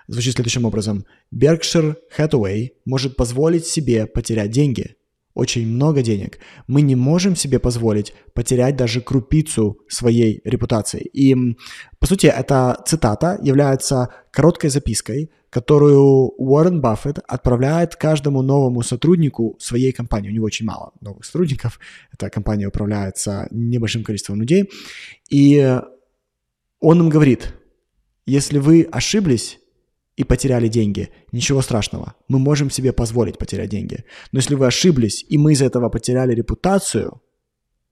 звучит следующим образом. Berkshire Hathaway может позволить себе потерять деньги, очень много денег. Мы не можем себе позволить потерять даже крупицу своей репутации. И, по сути, эта цитата является короткой запиской, которую Уоррен Баффет отправляет каждому новому сотруднику своей компании. У него очень мало новых сотрудников. Эта компания управляется небольшим количеством людей. И он им говорит, если вы ошиблись, и потеряли деньги. Ничего страшного. Мы можем себе позволить потерять деньги. Но если вы ошиблись, и мы из-за этого потеряли репутацию,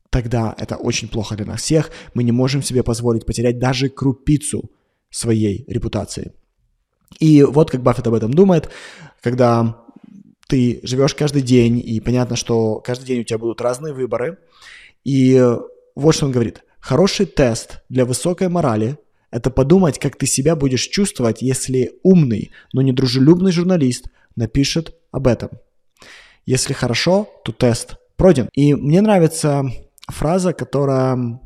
тогда это очень плохо для нас всех. Мы не можем себе позволить потерять даже крупицу своей репутации. И вот как Баффет об этом думает, когда ты живешь каждый день, и понятно, что каждый день у тебя будут разные выборы. И вот что он говорит. Хороший тест для высокой морали это подумать, как ты себя будешь чувствовать, если умный, но недружелюбный журналист напишет об этом. Если хорошо, то тест пройден. И мне нравится фраза, которая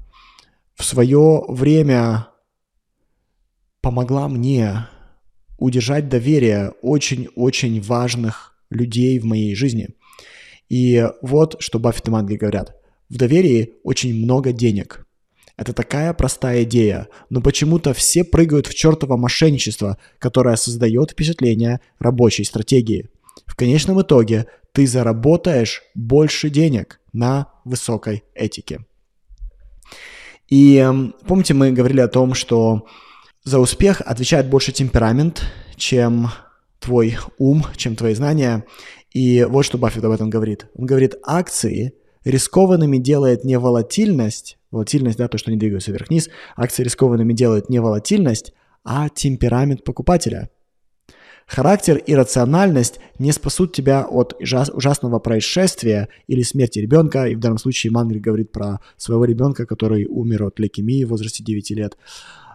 в свое время помогла мне удержать доверие очень-очень важных людей в моей жизни. И вот что Баффет и Манги говорят. В доверии очень много денег – это такая простая идея, но почему-то все прыгают в чертово мошенничество, которое создает впечатление рабочей стратегии. В конечном итоге ты заработаешь больше денег на высокой этике. И эм, помните, мы говорили о том, что за успех отвечает больше темперамент, чем твой ум, чем твои знания. И вот что Баффет об этом говорит. Он говорит, акции рискованными делает не волатильность, волатильность, да, то, что они двигаются вверх-вниз, акции рискованными делают не волатильность, а темперамент покупателя. Характер и рациональность не спасут тебя от ужасного происшествия или смерти ребенка. И в данном случае Мангри говорит про своего ребенка, который умер от лейкемии в возрасте 9 лет.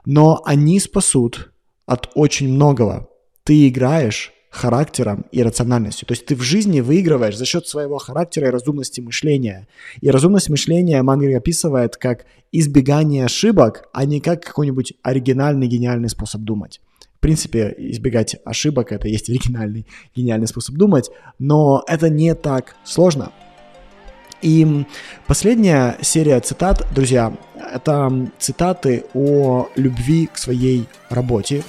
Но они спасут от очень многого. Ты играешь характером и рациональностью. То есть ты в жизни выигрываешь за счет своего характера и разумности мышления. И разумность мышления Мангри описывает как избегание ошибок, а не как какой-нибудь оригинальный, гениальный способ думать. В принципе, избегать ошибок – это есть оригинальный, гениальный способ думать, но это не так сложно. И последняя серия цитат, друзья, это цитаты о любви к своей работе.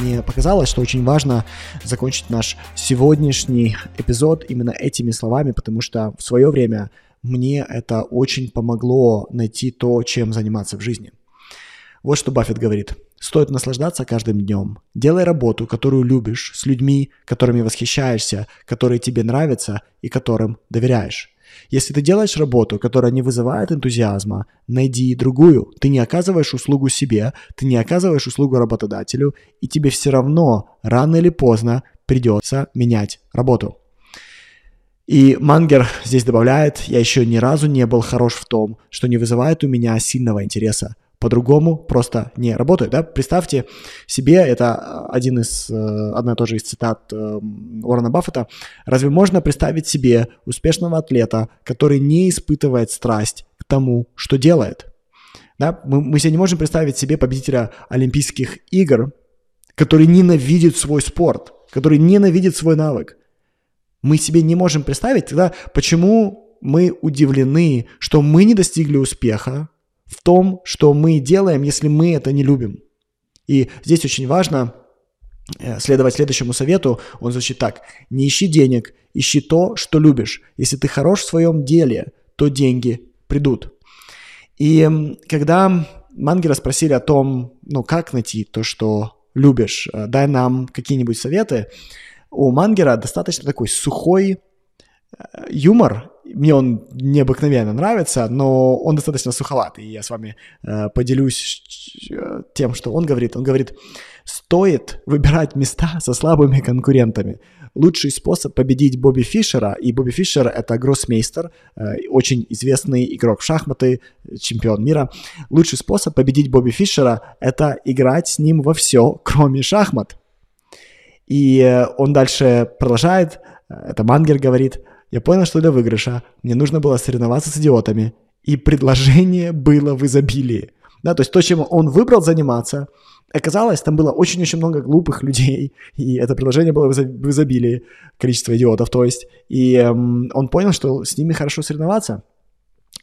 Мне показалось, что очень важно закончить наш сегодняшний эпизод именно этими словами, потому что в свое время мне это очень помогло найти то, чем заниматься в жизни. Вот что Баффет говорит. Стоит наслаждаться каждым днем. Делай работу, которую любишь, с людьми, которыми восхищаешься, которые тебе нравятся и которым доверяешь. Если ты делаешь работу, которая не вызывает энтузиазма, найди другую. Ты не оказываешь услугу себе, ты не оказываешь услугу работодателю, и тебе все равно рано или поздно придется менять работу. И Мангер здесь добавляет, я еще ни разу не был хорош в том, что не вызывает у меня сильного интереса по-другому просто не работают. Да? Представьте себе, это один из, э, одна тоже из цитат э, Уоррена Баффета, разве можно представить себе успешного атлета, который не испытывает страсть к тому, что делает? Да? Мы, мы себе не можем представить себе победителя Олимпийских игр, который ненавидит свой спорт, который ненавидит свой навык. Мы себе не можем представить тогда, почему мы удивлены, что мы не достигли успеха, в том, что мы делаем, если мы это не любим. И здесь очень важно э, следовать следующему совету. Он звучит так. Не ищи денег, ищи то, что любишь. Если ты хорош в своем деле, то деньги придут. И когда Мангера спросили о том, ну, как найти то, что любишь, э, дай нам какие-нибудь советы, у Мангера достаточно такой сухой э, юмор, мне он необыкновенно нравится, но он достаточно суховатый. И я с вами э, поделюсь тем, что он говорит. Он говорит, стоит выбирать места со слабыми конкурентами. Лучший способ победить Бобби Фишера, и Бобби Фишер — это гроссмейстер, э, очень известный игрок в шахматы, чемпион мира. Лучший способ победить Бобби Фишера — это играть с ним во все, кроме шахмат. И э, он дальше продолжает, э, это Мангер говорит — я понял, что для выигрыша мне нужно было соревноваться с идиотами, и предложение было в изобилии. Да, то есть то, чем он выбрал заниматься, Оказалось, там было очень-очень много глупых людей, и это приложение было в изобилии, количество идиотов, то есть. И эм, он понял, что с ними хорошо соревноваться.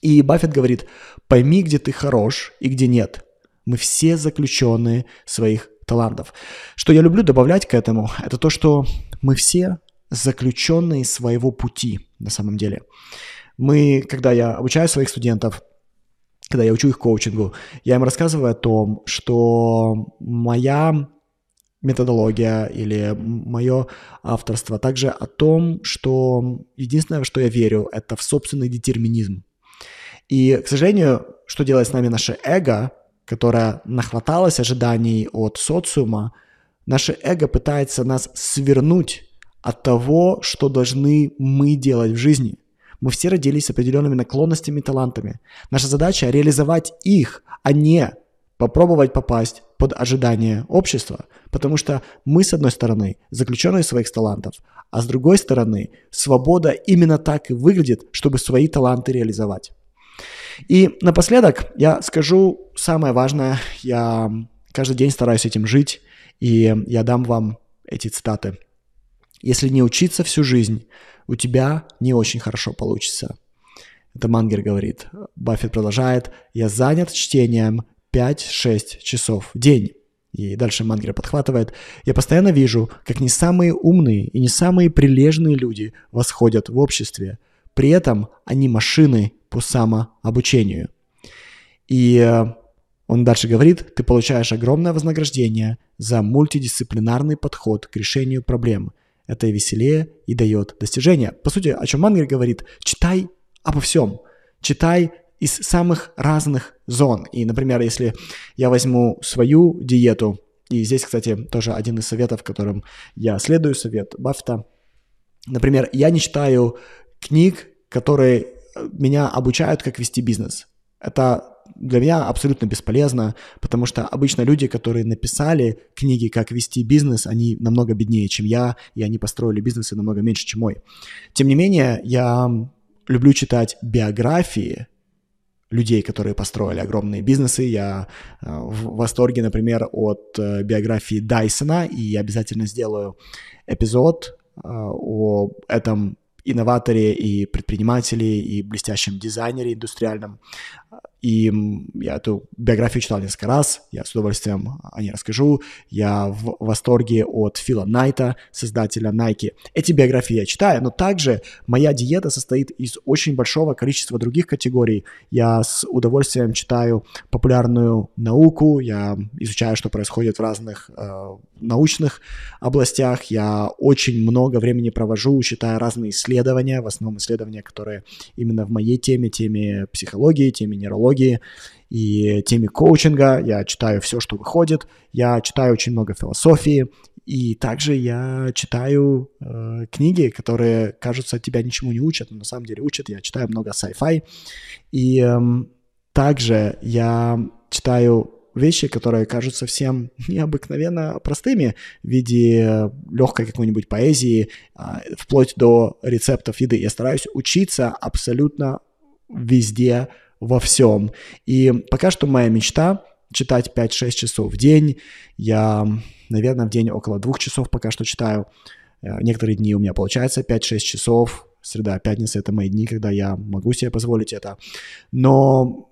И Баффет говорит, пойми, где ты хорош и где нет. Мы все заключенные своих талантов. Что я люблю добавлять к этому, это то, что мы все заключенные своего пути на самом деле. Мы, когда я обучаю своих студентов, когда я учу их коучингу, я им рассказываю о том, что моя методология или мое авторство также о том, что единственное, что я верю, это в собственный детерминизм. И, к сожалению, что делает с нами наше эго, которое нахваталось ожиданий от социума, наше эго пытается нас свернуть от того, что должны мы делать в жизни – мы все родились с определенными наклонностями и талантами. Наша задача реализовать их, а не попробовать попасть под ожидание общества, потому что мы, с одной стороны, заключенные своих талантов, а с другой стороны, свобода именно так и выглядит, чтобы свои таланты реализовать. И напоследок я скажу самое важное, я каждый день стараюсь этим жить, и я дам вам эти цитаты. Если не учиться всю жизнь, у тебя не очень хорошо получится. Это Мангер говорит. Баффет продолжает. Я занят чтением 5-6 часов в день. И дальше Мангер подхватывает. Я постоянно вижу, как не самые умные и не самые прилежные люди восходят в обществе. При этом они машины по самообучению. И э, он дальше говорит, ты получаешь огромное вознаграждение за мультидисциплинарный подход к решению проблем – это веселее, и дает достижения. По сути, о чем Мангер говорит, читай обо всем. Читай из самых разных зон. И, например, если я возьму свою диету, и здесь, кстати, тоже один из советов, которым я следую, совет Бафта. Например, я не читаю книг, которые меня обучают, как вести бизнес. Это для меня абсолютно бесполезно, потому что обычно люди, которые написали книги, как вести бизнес, они намного беднее, чем я, и они построили бизнесы намного меньше, чем мой. Тем не менее, я люблю читать биографии людей, которые построили огромные бизнесы. Я э, в восторге, например, от э, биографии Дайсона, и я обязательно сделаю эпизод э, о этом инноваторе и предпринимателе, и блестящем дизайнере индустриальном. И я эту биографию читал несколько раз, я с удовольствием о ней расскажу. Я в восторге от Фила Найта, создателя Nike. Эти биографии я читаю, но также моя диета состоит из очень большого количества других категорий. Я с удовольствием читаю популярную науку, я изучаю, что происходит в разных э, научных областях. Я очень много времени провожу, читая разные исследования, в основном исследования, которые именно в моей теме, теме психологии, теме нейрологии, и теме коучинга. Я читаю все, что выходит. Я читаю очень много философии. И также я читаю э, книги, которые, кажется, тебя ничему не учат, но на самом деле учат. Я читаю много sci-fi. И э, также я читаю вещи, которые кажутся всем необыкновенно простыми в виде легкой какой-нибудь поэзии, а, вплоть до рецептов еды. Я стараюсь учиться абсолютно везде, во всем. И пока что моя мечта читать 5-6 часов в день. Я, наверное, в день около двух часов пока что читаю. Э, некоторые дни у меня получается 5-6 часов. Среда, пятница — это мои дни, когда я могу себе позволить это. Но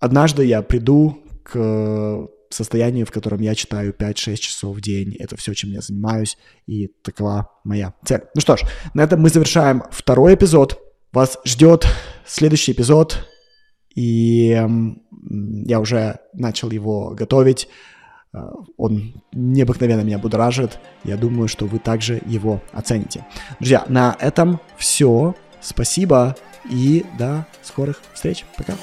однажды я приду к состоянию, в котором я читаю 5-6 часов в день. Это все, чем я занимаюсь, и такова моя цель. Ну что ж, на этом мы завершаем второй эпизод. Вас ждет следующий эпизод и я уже начал его готовить. Э, он необыкновенно меня будоражит. Я думаю, что вы также его оцените. Друзья, на этом все. Спасибо и до скорых встреч. Пока.